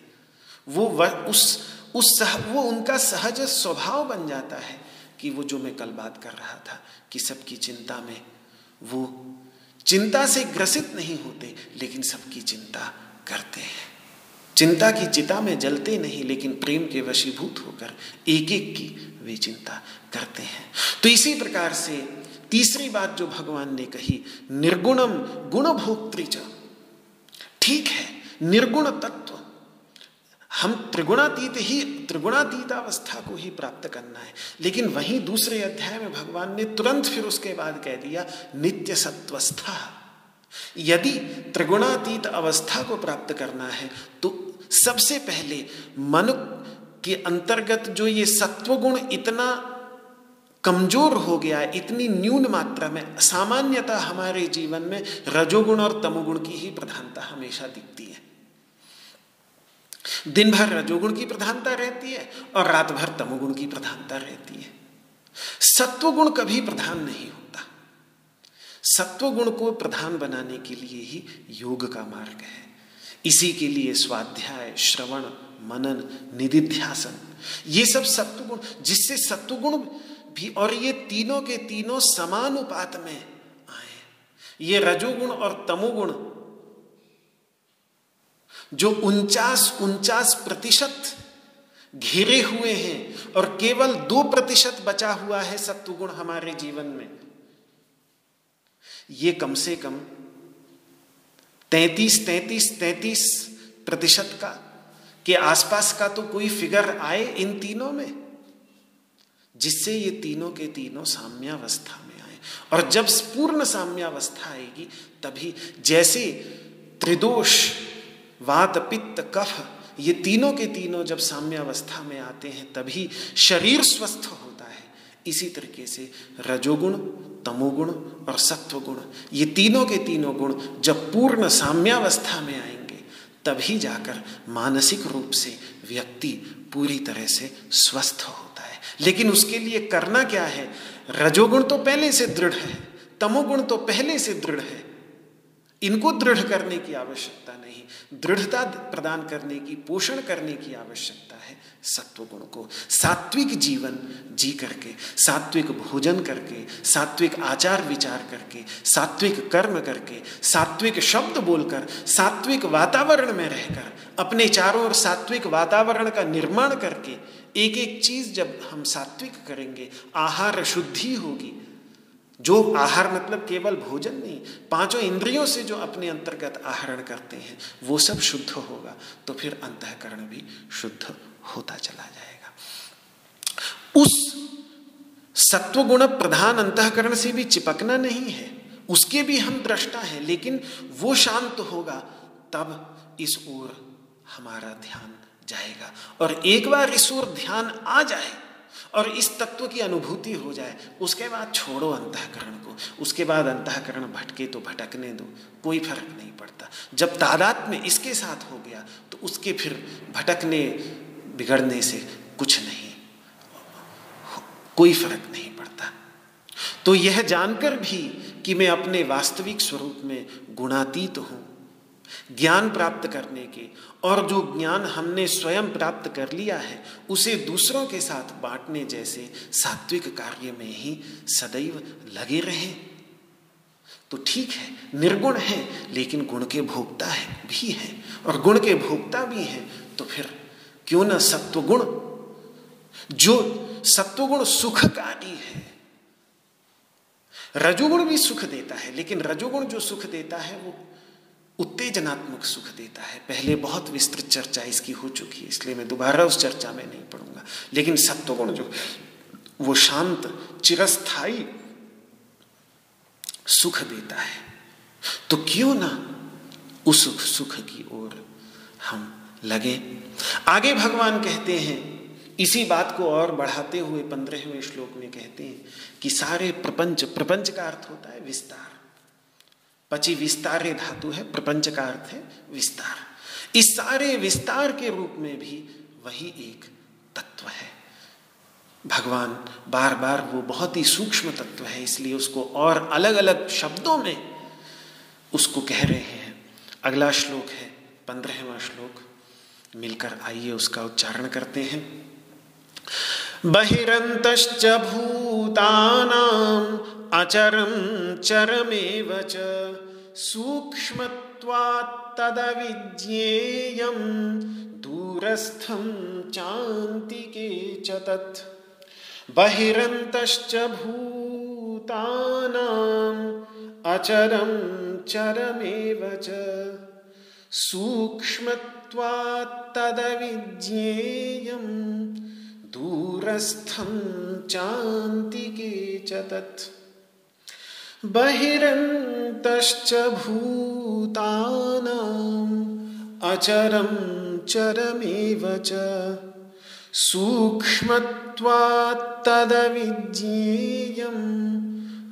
वो उस उस सह, वो उनका सहज स्वभाव बन जाता है कि वो जो मैं कल बात कर रहा था कि सबकी चिंता में वो चिंता से ग्रसित नहीं होते, लेकिन सबकी चिंता करते हैं। चिंता की चिता में जलते नहीं, लेकिन प्रेम के वशीभूत होकर एक एक की वे चिंता करते हैं। तो इसी प्रकार से तीसरी बात जो भगवान ने कही, निर्गुणम गुण भोक्तृच ठीक है, निर्गुण तत्व हम त्रिगुणातीत ही, त्रिगुणातीत अवस्था को ही प्राप्त करना है। लेकिन वहीं दूसरे अध्याय में भगवान ने तुरंत फिर उसके बाद कह दिया, नित्य सत्वस्था। यदि त्रिगुणातीत अवस्था को प्राप्त करना है तो सबसे पहले मन के अंतर्गत जो ये सत्वगुण इतना कमज़ोर हो गया है इतनी न्यून मात्रा में, सामान्यतः हमारे जीवन में रजोगुण और तमोगुण की ही प्रधानता हमेशा दिखती है। दिन भर रजोगुण की प्रधानता रहती है और रात भर तमोगुण की प्रधानता रहती है। सत्वगुण कभी प्रधान नहीं होता। सत्वगुण को प्रधान बनाने के लिए ही योग का मार्ग है। इसी के लिए स्वाध्याय, श्रवण, मनन, निधिध्यासन, ये सब सत्वगुण, जिससे सत्वगुण भी और ये तीनों के तीनों समानुपात में आए। ये रजोगुण और तमोगुण जो उनचास उनचास प्रतिशत घेरे हुए हैं और केवल दो प्रतिशत बचा हुआ है सत्वगुण हमारे जीवन में, ये कम से कम तैतीस तैतीस तैतीस प्रतिशत का, के आसपास का तो कोई फिगर आए इन तीनों में, जिससे ये तीनों के तीनों साम्यावस्था में आए। और जब पूर्ण साम्यावस्था आएगी, तभी जैसे त्रिदोष वात पित्त कफ। ये तीनों के तीनों जब साम्यावस्था में आते हैं, तभी शरीर स्वस्थ होता है। इसी तरीके से रजोगुण, तमोगुण और सत्वगुण, ये तीनों के तीनों गुण जब पूर्ण साम्यावस्था में आएँगे, तभी जाकर मानसिक रूप से व्यक्ति पूरी तरह से स्वस्थ होता है। लेकिन उसके लिए करना क्या है? रजोगुण तो पहले से दृढ़ है, तमोगुण तो पहले से दृढ़ है। इनको दृढ़ करने की आवश्यकता नहीं, दृढ़ता प्रदान करने की, पोषण करने की आवश्यकता है सत्व गुण को। सात्विक जीवन जी करके, सात्विक भोजन करके, सात्विक आचार विचार करके, सात्विक कर्म करके, सात्विक शब्द बोलकर, सात्विक वातावरण में रहकर, अपने चारों ओर सात्विक वातावरण का निर्माण करके, एक एक चीज़ जब हम सात्विक करेंगे, आहार शुद्धि होगी जो आहार मतलब केवल भोजन नहीं, पाँचों इंद्रियों से जो अपने अंतर्गत आहरण करते हैं, वो सब शुद्ध होगा तो फिर अंतकरण भी शुद्ध होता चला जाएगा। उस सत्वगुण प्रधान अंतकरण से भी चिपकना नहीं है, उसके भी हम दृष्टा हैं, लेकिन वो शांत होगा, तब इस ओर हमारा ध्यान जाएगा। और एक बार इस ओर ध्यान आ जाए और इस तत्व की अनुभूति हो जाए, उसके बाद छोड़ो अंतकरण को। उसके बाद अंतकरण भटके तो भटकने दो, कोई फ़र्क नहीं पड़ता। जब तादाद में इसके साथ हो गया तो उसके फिर भटकने, बिगड़ने से कुछ नहीं, कोई फ़र्क नहीं पड़ता। तो यह जानकर भी कि मैं अपने वास्तविक स्वरूप में गुणातीत हूँ ज्ञान प्राप्त करने के, और जो ज्ञान हमने स्वयं प्राप्त कर लिया है, उसे दूसरों के साथ बांटने जैसे सात्विक कार्य में ही सदैव लगे रहें। तो ठीक है, निर्गुण है, लेकिन गुण के भोक्ता है, भी है, और गुण के भोक्ता भी है तो फिर क्यों ना सत्वगुण? जो सत्वगुण सुखकारी है, रजोगुण भी सुख देता है, लेकिन रजोगुण जो सुख देता है, वो उत्तेजनात्मक सुख देता है। पहले बहुत विस्तृत चर्चा इसकी हो चुकी है, इसलिए मैं दोबारा उस चर्चा में नहीं पढ़ूँगा। लेकिन सत्वगुण जो, वो शांत चिरस्थाई सुख देता है। तो क्यों ना उस सुख की ओर हम लगे? आगे भगवान कहते हैं, इसी बात को और बढ़ाते हुए पंद्रहवें श्लोक में कहते हैं कि सारे प्रपंच प्रपंच का अर्थ होता है विस्तार। पची विस्तार धातु है, प्रपंच का अर्थ है विस्तार। इस सारे विस्तार के रूप में भी वही एक तत्व है। भगवान बार बार वो बहुत ही सूक्ष्म तत्व है, इसलिए उसको और अलग अलग शब्दों में उसको कह रहे हैं। अगला श्लोक है, पंद्रहवा श्लोक। मिलकर आइए उसका उच्चारण करते हैं। बहिरंतश्च भूतानाम अचरम चरमेव च सूक्ष्मत्वात् तदविज्ञेयं दूरस्थं चान्तिके च तत्। बहिरन्तश्च भूतानाम् अचरं चरमेव च सूक्ष्मत्वात् तदविज्ञेयं दूरस्थं चान्तिके च तत्। बहिरन्तश्च भूतानाम् अचरं चरमेव च। सूक्ष्मत्वात् तदविज्ञेयं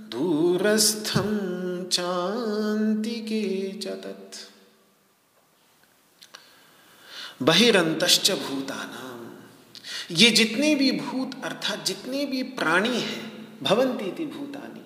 दूरस्थं चान्तिके च तत्। बहिरंतश्च भूतानाम ये जितने भी भूत, अर्थात जितने भी प्राणी हैं, भवंती थी भूतानी।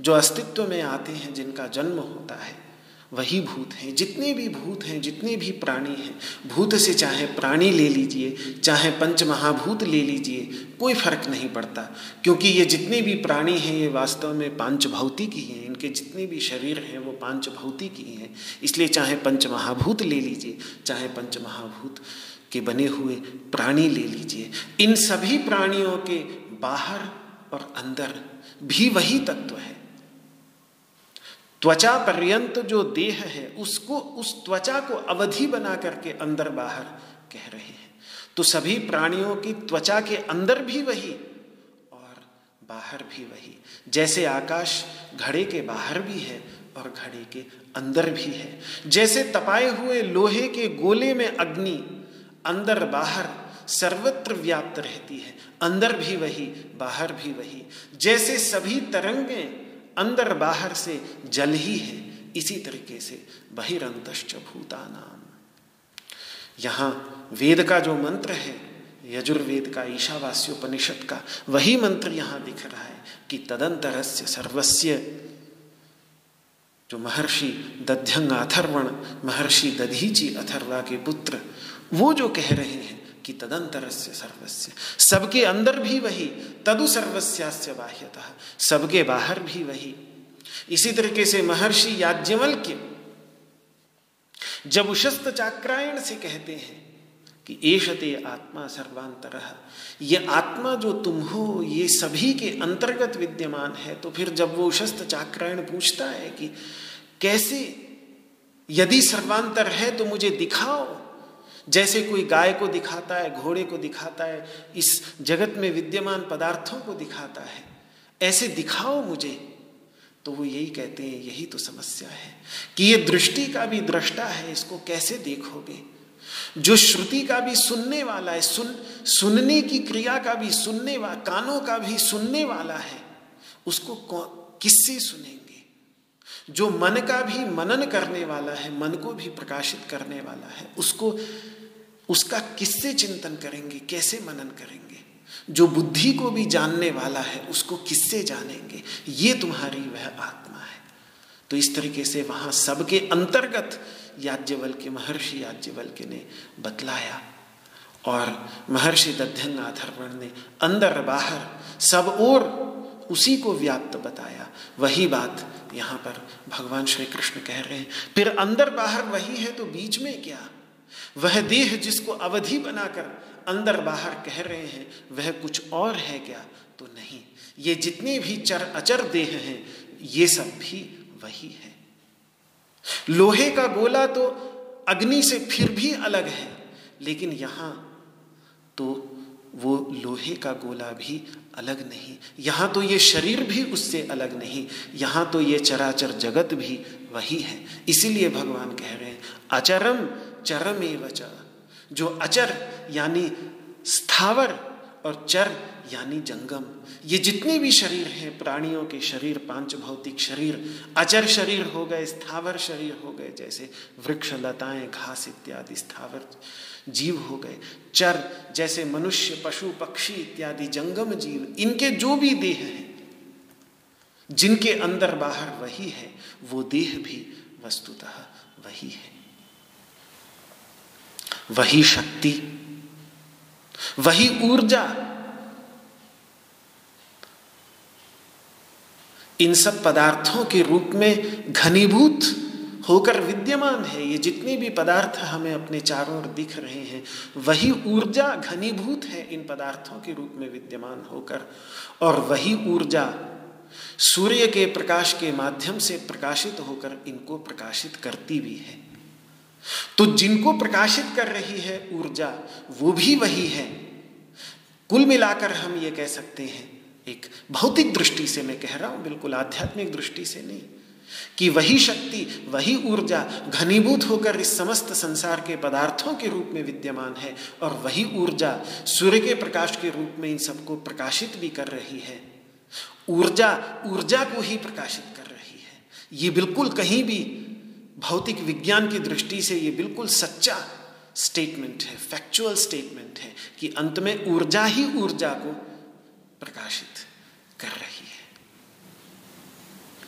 जो अस्तित्व में आते हैं, जिनका जन्म होता है, वही भूत हैं। जितने भी भूत हैं, जितने भी प्राणी हैं, भूत से चाहे प्राणी ले लीजिए, चाहे पंच महाभूत ले लीजिए, कोई फ़र्क नहीं पड़ता। क्योंकि ये जितने भी प्राणी हैं, ये वास्तव में पाँच भौतिक ही। हैं इनके जितने भी शरीर हैं, वो पाँच भौतिक ही। हैं इसलिए चाहे पंच महाभूत ले लीजिए, चाहे पंच महाभूत के बने हुए प्राणी ले लीजिए। इन सभी प्राणियों के बाहर और अंदर भी वही तत्व है। त्वचा पर्यंत जो देह है, उसको, उस त्वचा को अवधि बना करके अंदर बाहर कह रहे हैं। तो सभी प्राणियों की त्वचा के अंदर भी वही और बाहर भी वही। जैसे आकाश घड़े के बाहर भी है और घड़े के अंदर भी है। जैसे तपाए हुए लोहे के गोले में अग्नि अंदर बाहर सर्वत्र व्याप्त रहती है। अंदर भी वही, बाहर भी वही। जैसे सभी तरंगें अंदर बाहर से जल ही है, इसी तरीके से बहिरंतश्च भूतानाम यहाँ वेद का जो मंत्र है, यजुर्वेद का, ईशावास्योपनिषद का, वही मंत्र यहाँ दिख रहा है कि तदंतरस्य सर्वस्य। जो महर्षि दध्यंग अथर्वण महर्षि दधीची अथर्वा के पुत्र वो जो कह रहे हैं कि तदंतरस्य सर्वस्य। सबके अंदर भी वही, तदु सर्वस्यास्य बाह्यतः। सबके बाहर भी वही। इसी तरीके से महर्षि याज्ञवल के जब उशस्त चाक्रायण से कहते हैं कि एशते आत्मा सर्वांतर, ये आत्मा जो तुम हो, ये सभी के अंतर्गत विद्यमान है तो फिर जब वो उशस्त चाक्रायण पूछता है कि कैसे यदि सर्वांतर है तो मुझे दिखाओ जैसे कोई गाय को दिखाता है, घोड़े को दिखाता है, इस जगत में विद्यमान पदार्थों को दिखाता है, ऐसे दिखाओ मुझे। तो वो यही कहते हैं, यही तो समस्या है कि ये दृष्टि का भी दृष्टा है, इसको कैसे देखोगे? जो श्रुति का भी सुनने वाला है, सुन, सुनने की क्रिया का भी, सुनने वाला कानों का भी सुनने वाला है, उसको किससे सुनेंगे? जो मन का भी मनन करने वाला है, मन को भी प्रकाशित करने वाला है, उसको उसका किससे चिंतन करेंगे, कैसे मनन करेंगे? जो बुद्धि को भी जानने वाला है, उसको किससे जानेंगे? ये तुम्हारी वह आत्मा है। तो इस तरीके से वहाँ सबके अंतर्गत याज्ञवल के महर्षि याज्ञवल के ने बतलाया। और महर्षि दध्यंग अथर्वण ने अंदर बाहर सब और उसी को व्याप्त बताया। वही बात यहाँ पर भगवान श्री कृष्ण कह रहे हैं। फिर अंदर बाहर वही है तो बीच में क्या? वह देह जिसको अवधि बनाकर अंदर बाहर कह रहे हैं, वह कुछ और है क्या? तो नहीं। ये जितने भी चर अचर देह हैं, ये सब भी वही है। लोहे का गोला तो अग्नि से फिर भी अलग है, लेकिन यहाँ तो वो लोहे का गोला भी अलग नहीं। यहाँ तो ये शरीर भी उससे अलग नहीं, यहाँ तो ये चराचर जगत भी वही है। इसीलिए भगवान कह रहे हैं, अचरम चरम एवच जो अचर यानी स्थावर और चर यानी जंगम। ये जितने भी शरीर हैं, प्राणियों के शरीर, पाँच भौतिक शरीर, अचर शरीर हो गए, स्थावर शरीर हो गए, जैसे वृक्ष, लताएँ, घास इत्यादि स्थावर जीव हो गए। चर जैसे मनुष्य, पशु, पक्षी इत्यादि, जंगम जीव, इनके जो भी देह हैं, जिनके अंदर बाहर वही है, वो देह भी वस्तुतः वही है। वही शक्ति, वही ऊर्जा। इन सब पदार्थों के रूप में घनीभूत होकर विद्यमान है, ये जितने भी पदार्थ हमें अपने चारों ओर दिख रहे हैं, वही ऊर्जा घनीभूत है इन पदार्थों के रूप में विद्यमान होकर। और वही ऊर्जा सूर्य के प्रकाश के माध्यम से प्रकाशित होकर इनको प्रकाशित करती भी है। तो जिनको प्रकाशित कर रही है ऊर्जा, वो भी वही है। कुल मिलाकर हम ये कह सकते हैं, एक भौतिक दृष्टि से मैं कह रहा हूँ, बिल्कुल आध्यात्मिक दृष्टि से नहीं, कि वही शक्ति, वही ऊर्जा घनीभूत होकर इस समस्त संसार के पदार्थों के रूप में विद्यमान है और वही ऊर्जा सूर्य के प्रकाश के रूप में इन सबको प्रकाशित भी कर रही है। ऊर्जा ऊर्जा को ही प्रकाशित कर रही है। ये बिल्कुल कहीं भी भौतिक विज्ञान की दृष्टि से ये बिल्कुल सच्चा स्टेटमेंट है फैक्चुअल स्टेटमेंट है कि अंत में ऊर्जा ही ऊर्जा को प्रकाशित कर रही है।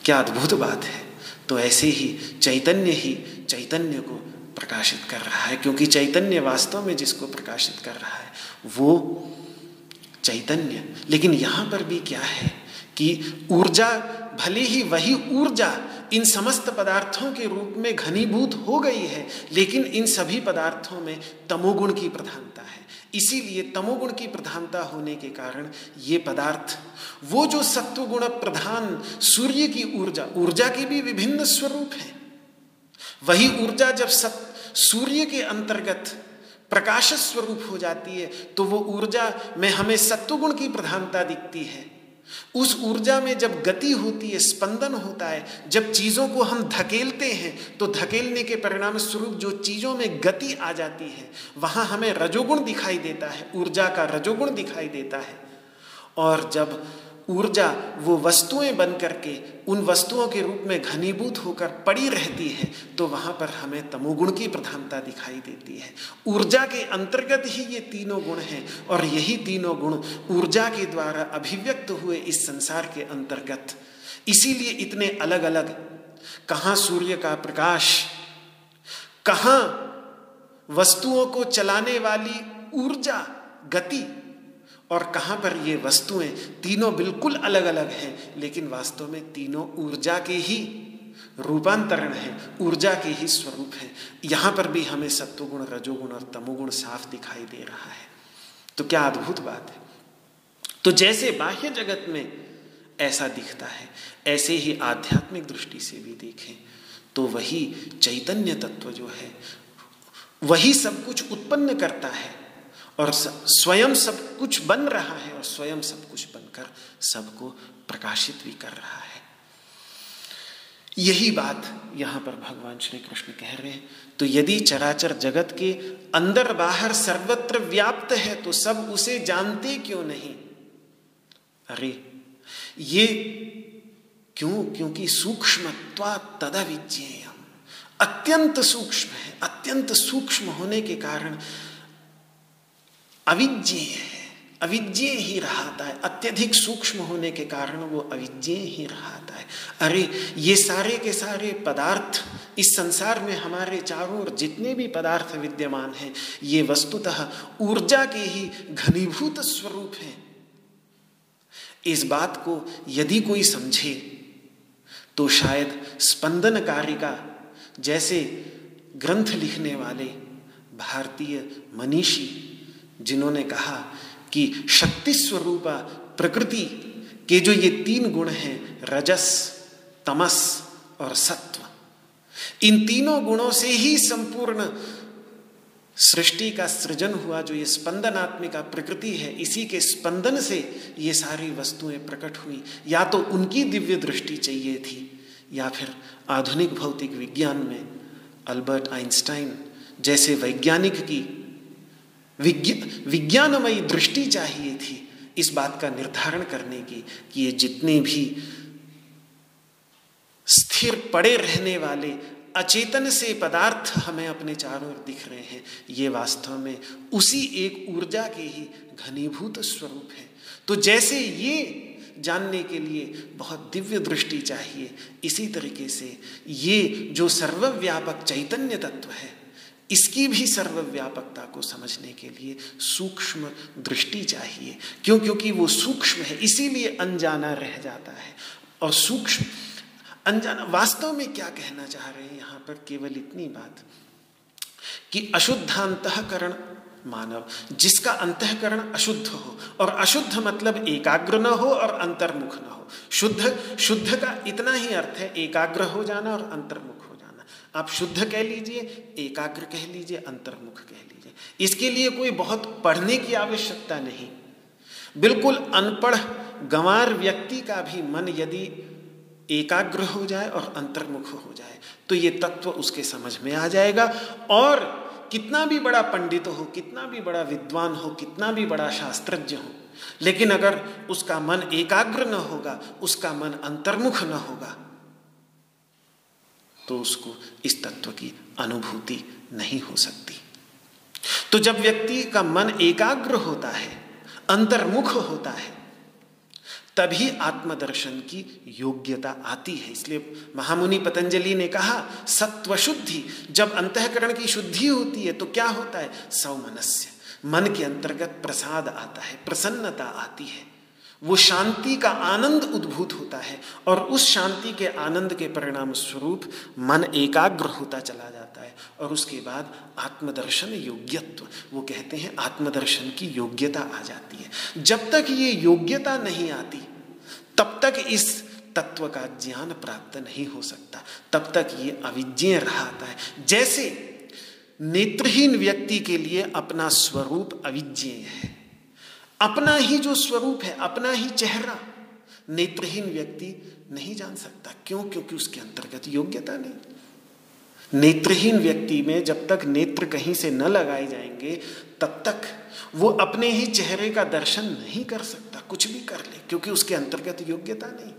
क्या अद्भुत बात है। तो ऐसे ही चैतन्य ही चैतन्य को प्रकाशित कर रहा है, क्योंकि चैतन्य वास्तव में जिसको प्रकाशित कर रहा है, वो चैतन्य। लेकिन यहाँ पर भी क्या है कि ऊर्जा, भले ही वही ऊर्जा इन समस्त पदार्थों के रूप में घनीभूत हो गई है, लेकिन इन सभी पदार्थों में तमोगुण की प्रधानता है। इसीलिए तमोगुण की प्रधानता होने के कारण ये पदार्थ, वो जो सत्वगुण प्रधान सूर्य की ऊर्जा ऊर्जा की भी विभिन्न स्वरूप है। वही ऊर्जा जब सत, सूर्य के अंतर्गत प्रकाश स्वरूप हो जाती है तो वो ऊर्जा में हमें सत्वगुण की प्रधानता दिखती है। उस ऊर्जा में जब गति होती है, स्पंदन होता है, जब चीज़ों को हम धकेलते हैं तो धकेलने के परिणाम स्वरूप जो चीज़ों में गति आ जाती है, वहाँ हमें रजोगुण दिखाई देता है, ऊर्जा का रजोगुण दिखाई देता है। और जब ऊर्जा वो वस्तुएँ बन करके उन वस्तुओं के रूप में घनीभूत होकर पड़ी रहती है तो वहाँ पर हमें तमोगुण की प्रधानता दिखाई देती है। ऊर्जा के अंतर्गत ही ये तीनों गुण हैं, और यही तीनों गुण ऊर्जा के द्वारा अभिव्यक्त हुए इस संसार के अंतर्गत। इसीलिए इतने अलग अलग कहाँ सूर्य का प्रकाश, कहाँ वस्तुओं को चलाने वाली ऊर्जा गति और कहाँ पर ये वस्तुएँ? तीनों बिल्कुल अलग अलग हैं, लेकिन वास्तव में तीनों ऊर्जा के ही रूपांतरण है, ऊर्जा के ही स्वरूप है। यहाँ पर भी हमें सत्वगुण, रजोगुण और तमोगुण साफ़ दिखाई दे रहा है। तो क्या अद्भुत बात है। तो जैसे बाह्य जगत में ऐसा दिखता है, ऐसे ही आध्यात्मिक दृष्टि से भी देखें तो वही चैतन्य तत्व जो है, वही सब कुछ उत्पन्न करता है। और स्वयं सब कुछ बन रहा है और स्वयं सब कुछ बनकर सबको प्रकाशित भी कर रहा है। यही बात यहाँ पर भगवान श्री कृष्ण कह रहे हैं। तो यदि चराचर जगत के अंदर बाहर सर्वत्र व्याप्त है तो सब उसे जानते क्यों नहीं? अरे, ये क्यों? क्योंकि सूक्ष्म तदविज्ञेयम। अत्यंत सूक्ष्म है, अत्यंत सूक्ष्म होने के कारण अविज्ञेय है। अविज्ञेय ही रहाता है। अत्यधिक सूक्ष्म होने के कारण वो अविज्ञेय ही रहाता है। अरे, ये सारे के सारे पदार्थ इस संसार में हमारे चारों ओर जितने भी पदार्थ विद्यमान हैं, ये वस्तुतः ऊर्जा के ही घनीभूत स्वरूप हैं। इस बात को यदि कोई समझे तो शायद स्पंदन कारिका, जैसे ग्रंथ लिखने वाले भारतीय मनीषी जिन्होंने कहा कि शक्ति स्वरूपा प्रकृति के जो ये तीन गुण हैं, रजस, तमस और सत्व, इन तीनों गुणों से ही संपूर्ण सृष्टि का सृजन हुआ, जो ये स्पंदनात्मिका प्रकृति है, इसी के स्पंदन से ये सारी वस्तुएँ प्रकट हुई। या तो उनकी दिव्य दृष्टि चाहिए थी, या फिर आधुनिक भौतिक विज्ञान में अल्बर्ट आइंस्टाइन जैसे वैज्ञानिक की विज्ञानमयी दृष्टि चाहिए थी इस बात का निर्धारण करने की कि ये जितने भी स्थिर पड़े रहने वाले अचेतन से पदार्थ हमें अपने चारों ओर दिख रहे हैं, ये वास्तव में उसी एक ऊर्जा के ही घनीभूत स्वरूप है। तो जैसे ये जानने के लिए बहुत दिव्य दृष्टि चाहिए, इसी तरीके से ये जो सर्वव्यापक चैतन्य तत्व है इसकी भी सर्वव्यापकता को समझने के लिए सूक्ष्म दृष्टि चाहिए। क्यों? क्योंकि वो सूक्ष्म है, इसीलिए अनजाना रह जाता है। और सूक्ष्म, अनजाना, वास्तव में क्या कहना चाह रहे हैं यहाँ पर केवल इतनी बात कि अशुद्धांतकरण मानव, जिसका अंतकरण अशुद्ध हो, और अशुद्ध मतलब एकाग्र न हो और अंतर्मुख न हो। शुद्ध शुद्ध का इतना ही अर्थ है, एकाग्र हो जाना और अंतर्मुख। आप शुद्ध कह लीजिए, एकाग्र कह लीजिए, अंतर्मुख कह लीजिए। इसके लिए कोई बहुत पढ़ने की आवश्यकता नहीं। बिल्कुल अनपढ़, गंवार व्यक्ति का भी मन यदि एकाग्र हो जाए और अंतर्मुख हो जाए तो ये तत्व उसके समझ में आ जाएगा। और कितना भी बड़ा पंडित हो, कितना भी बड़ा विद्वान हो, कितना भी बड़ा शास्त्रज्ञ हो, लेकिन अगर उसका मन एकाग्र न होगा, उसका मन अंतर्मुख न होगा तो उसको इस तत्व की अनुभूति नहीं हो सकती। तो जब व्यक्ति का मन एकाग्र होता है, अंतर्मुख होता है, तभी आत्मदर्शन की योग्यता आती है। इसलिए महामुनि पतंजलि ने कहा सत्व शुद्धि जब अंतकरण की शुद्धि होती है तो क्या होता है? सौमनस्य। मन के अंतर्गत प्रसाद आता है, प्रसन्नता आती है। वो शांति का आनंद उद्भूत होता है और उस शांति के आनंद के परिणाम स्वरूप मन एकाग्र होता चला जाता है और उसके बाद आत्मदर्शन योग्यत्व, वो कहते हैं आत्मदर्शन की योग्यता आ जाती है। जब तक ये योग्यता नहीं आती, तब तक इस तत्व का ज्ञान प्राप्त नहीं हो सकता, तब तक ये अविज्ञ रहता है। जैसे नेत्रहीन व्यक्ति के लिए अपना स्वरूप अविज्ञेय है अपना ही जो स्वरूप है, अपना ही चेहरा, नेत्रहीन व्यक्ति नहीं जान सकता। क्यों? क्योंकि उसके अंतर्गत योग्यता नहीं। नेत्रहीन व्यक्ति में जब तक नेत्र कहीं से न लगाए जाएँगे, तब तक वो अपने ही चेहरे का दर्शन नहीं कर सकता, कुछ भी कर ले, क्योंकि उसके अंतर्गत योग्यता नहीं।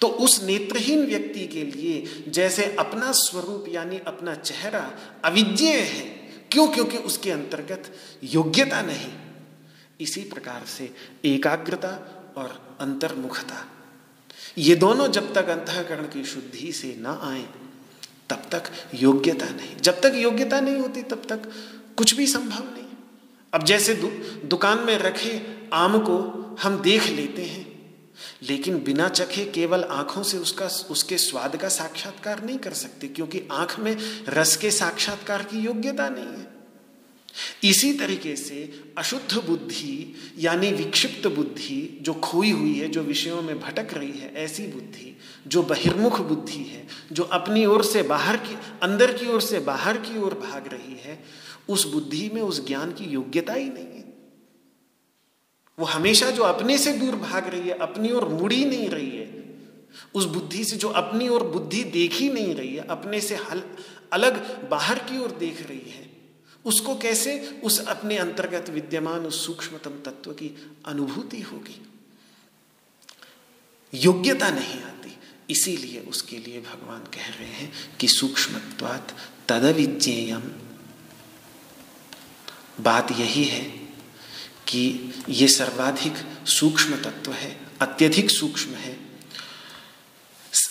तो उस नेत्रहीन व्यक्ति के लिए जैसे अपना स्वरूप यानी अपना चेहरा अविज्ञेय है, क्यों? क्योंकि उसके अंतर्गत योग्यता नहीं। इसी प्रकार से एकाग्रता और अंतर्मुखता। ये दोनों जब तक अंतकरण की शुद्धि से ना आए तब तक योग्यता नहीं। जब तक योग्यता नहीं होती तब तक कुछ भी संभव नहीं। अब जैसे दु, दुकान में रखे आम को हम देख लेते हैं लेकिन बिना चखे केवल आँखों से उसका उसके स्वाद का साक्षात्कार नहीं कर सकते क्योंकि आँख में रस के साक्षात्कार की योग्यता नहीं है। इसी तरीके से अशुद्ध बुद्धि, यानी विक्षिप्त बुद्धि, जो खोई हुई है, जो विषयों में भटक रही है, ऐसी बुद्धि, जो बहिर्मुख बुद्धि है, जो अपनी ओर से बाहर की, अंदर की ओर से बाहर की ओर भाग रही है, उस बुद्धि में उस ज्ञान की योग्यता ही नहीं है। वो हमेशा जो अपने से दूर भाग रही है, अपनी ओर मुड़ी नहीं रही है, उस बुद्धि से जो अपनी ओर बुद्धि देख ही नहीं रही है, अपने से हल, अलग बाहर की ओर देख रही है उसको कैसे? उस अपने अंतर्गत विद्यमान उस सूक्ष्मतम तत्व की अनुभूति होगी। योग्यता नहीं आती। इसीलिए उसके लिए भगवान कह रहे हैं कि सूक्ष्मत्वात तदविज्ञेयम। बात यही है कि ये सर्वाधिक सूक्ष्म तत्व है, अत्यधिक सूक्ष्म है,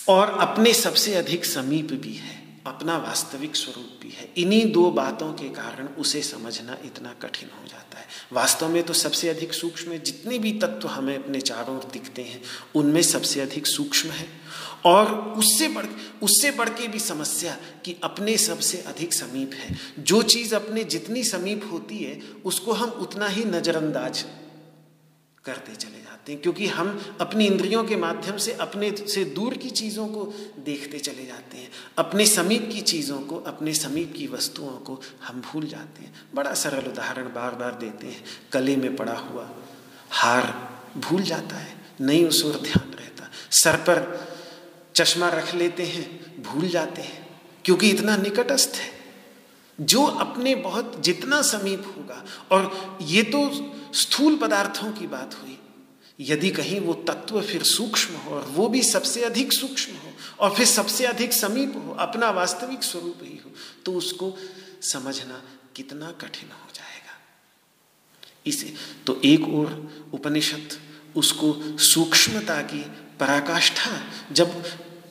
और अपने सबसे अधिक समीप भी है। अपना वास्तविक स्वरूप भी है। इन्हीं दो बातों के कारण उसे समझना इतना कठिन हो जाता है। वास्तव में तो सबसे अधिक सूक्ष्म जितने भी तत्व हमें अपने चारों ओर दिखते हैं, उनमें सबसे अधिक सूक्ष्म है। और उससे बढ़ उससे बढ़ के भी समस्या कि अपने सबसे अधिक समीप है। जो चीज़ अपने जितनी समीप होती है, उसको हम उतना ही नज़रअंदाज करते चले जाते हैं, क्योंकि हम अपनी इंद्रियों के माध्यम से अपने से दूर की चीज़ों को देखते चले जाते हैं। अपने समीप की चीज़ों को, अपने समीप की वस्तुओं को हम भूल जाते हैं। बड़ा सरल उदाहरण बार बार देते हैं कले में पड़ा हुआ हार भूल जाता है, नहीं उस ओर ध्यान रहता। सर पर चश्मा रख लेते हैं, भूल जाते हैं, क्योंकि इतना निकटस्थ है। जो अपने बहुत जितना समीप होगा, और ये तो स्थूल पदार्थों की बात हुई। यदि कहीं वो तत्व फिर सूक्ष्म हो और वो भी सबसे अधिक सूक्ष्म हो और फिर सबसे अधिक समीप हो, अपना वास्तविक स्वरूप ही हो तो उसको समझना कितना कठिन हो जाएगा। इसे तो एक और उपनिषद उसको सूक्ष्मता की पराकाष्ठा जब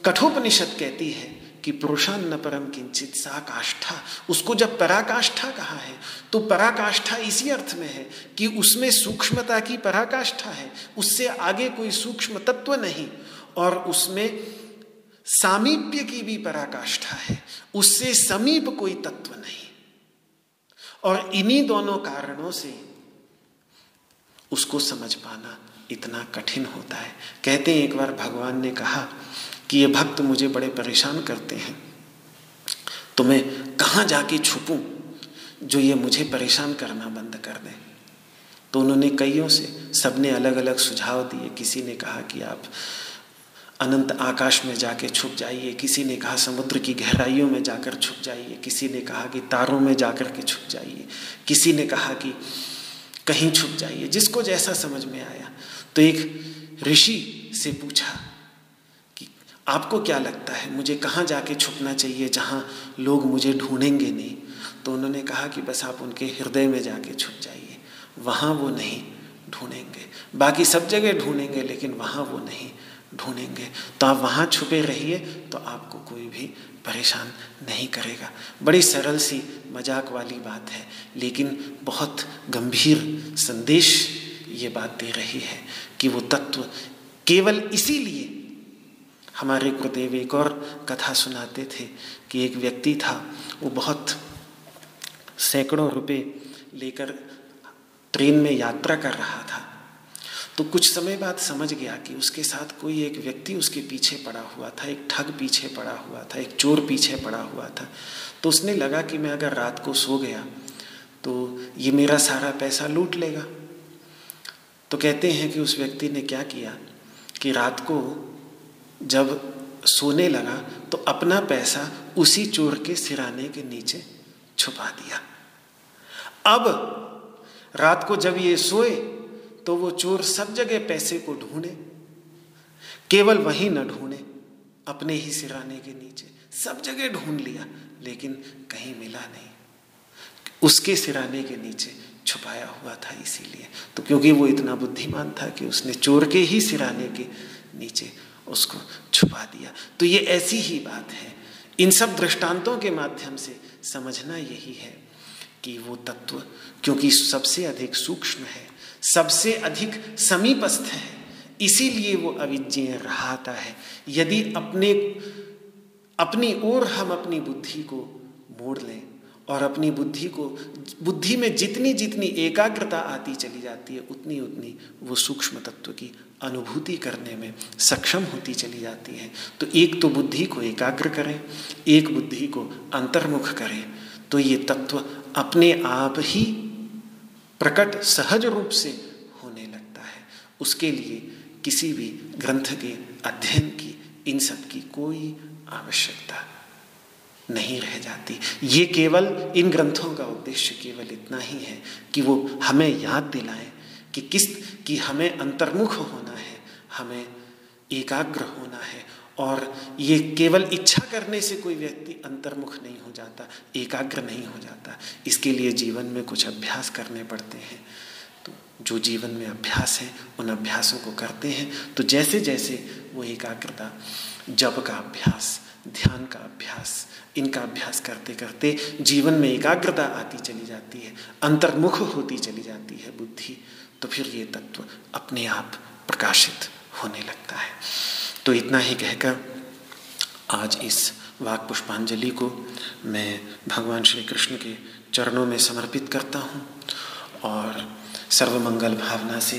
कठोपनिषद कहती है कि पुरुषान्न परम किंचित सा काष्ठा उसको जब पराकाष्ठा कहा है तो पराकाष्ठा इसी अर्थ में है कि उसमें सूक्ष्मता की पराकाष्ठा है। उससे आगे कोई सूक्ष्म तत्व नहीं और उसमें सामीप्य की भी पराकाष्ठा है। उससे समीप कोई तत्व नहीं। और इन्हीं दोनों कारणों से उसको समझ पाना इतना कठिन होता है। कहते हैं एक बार भगवान ने कहा कि ये भक्त मुझे बड़े परेशान करते हैं। तो मैं कहाँ जाके छुपूं जो ये मुझे परेशान करना बंद कर दें? तो उन्होंने कईयों से सबने अलग अलग सुझाव दिए। किसी ने कहा कि आप अनंत आकाश में जाके छुप जाइए। किसी ने कहा समुद्र की गहराइयों में जाकर छुप जाइए। किसी ने कहा कि तारों में जाकर के छुप जाइए। किसी ने कहा कि कहीं छुप जाइए। जिसको जैसा समझ में आया। तो एक ऋषि से पूछा आपको क्या लगता है? मुझे कहाँ जाके छुपना चाहिए जहाँ लोग मुझे ढूंढेंगे नहीं? तो उन्होंने कहा कि बस आप उनके हृदय में जाके छुप जाइए। वहाँ वो नहीं ढूंढेंगे। बाकी सब जगह ढूंढेंगे, लेकिन वहाँ वो नहीं ढूंढेंगे। तो आप वहाँ छुपे रहिए तो आपको कोई भी परेशान नहीं करेगा। बड़ी सरल सी मज़ाक वाली बात है, लेकिन बहुत गंभीर संदेश ये बात दे रही है कि वो तत्व केवल इसीलिए हमारे गुरुदेव एक और कथा सुनाते थे कि एक व्यक्ति था, वो बहुत सैकड़ों रुपए लेकर ट्रेन में यात्रा कर रहा था। तो कुछ समय बाद समझ गया कि उसके साथ कोई एक व्यक्ति उसके पीछे पड़ा हुआ था, एक ठग पीछे पड़ा हुआ था, एक चोर पीछे पड़ा हुआ था। तो उसने लगा कि मैं अगर रात को सो गया तो ये मेरा सारा पैसा लूट लेगा। तो कहते हैं कि उस व्यक्ति ने क्या किया कि रात को जब सोने लगा तो अपना पैसा उसी चोर के सिराने के नीचे छुपा दिया। अब रात को जब ये सोए तो वो चोर सब जगह पैसे को ढूंढे, केवल वही न ढूंढे, अपने ही सिराने के नीचे सब जगह ढूंढ लिया, लेकिन कहीं मिला नहीं। उसके सिराने के नीचे छुपाया हुआ था इसीलिए। तो क्योंकि वो इतना बुद्धिमान था कि उसने चोर के ही सिराने के नीचे उसको छुपा दिया। तो ये ऐसी ही बात है। इन सब दृष्टांतों के माध्यम से समझना यही है कि वो तत्व, क्योंकि सबसे अधिक सूक्ष्म है, सबसे अधिक समीपस्थ है, इसीलिए वो अविज्ञेय रहाता है। यदि अपने, अपनी ओर हम अपनी बुद्धि को मोड़ लें और अपनी बुद्धि को, बुद्धि में जितनी जितनी एकाग्रता आती चली जाती है, उतनी उतनी वो सूक्ष्म तत्व की अनुभूति करने में सक्षम होती चली जाती है। तो एक तो बुद्धि को एकाग्र करें, एक बुद्धि को अंतर्मुख करें। तो ये तत्व अपने आप ही प्रकट सहज रूप से होने लगता है। उसके लिए किसी भी ग्रंथ के अध्ययन की, इन सब की कोई आवश्यकता नहीं रह जाती। ये केवल इन ग्रंथों का उद्देश्य केवल इतना ही है कि वो हमें याद दिलाएँ कि किस, कि हमें अंतर्मुख होना है, हमें एकाग्र होना है। और ये केवल इच्छा करने से कोई व्यक्ति अंतर्मुख नहीं हो जाता, एकाग्र नहीं हो जाता। इसके लिए जीवन में कुछ अभ्यास करने पड़ते हैं। तो जो जीवन में अभ्यास है, उन अभ्यासों को करते हैं। तो जैसे जैसे वो एकाग्रता जब का अभ्यास, ध्यान का अभ्यास, इनका अभ्यास करते करते जीवन में एकाग्रता आती चली जाती है, अंतर्मुख होती चली जाती है बुद्धि। तो फिर ये तत्व अपने आप प्रकाशित होने लगता है। तो इतना ही कहकर आज इस वाक पुष्पांजलि को मैं भगवान श्री कृष्ण के चरणों में समर्पित करता हूँ और सर्वमंगल भावना से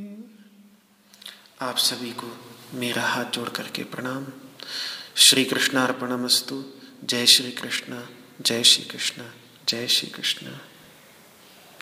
आप सभी को मेरा हाथ जोड़ करके प्रणाम। श्री कृष्णार्पणमस्तु। जय श्री कृष्ण। जय श्री कृष्ण। जय श्री कृष्ण।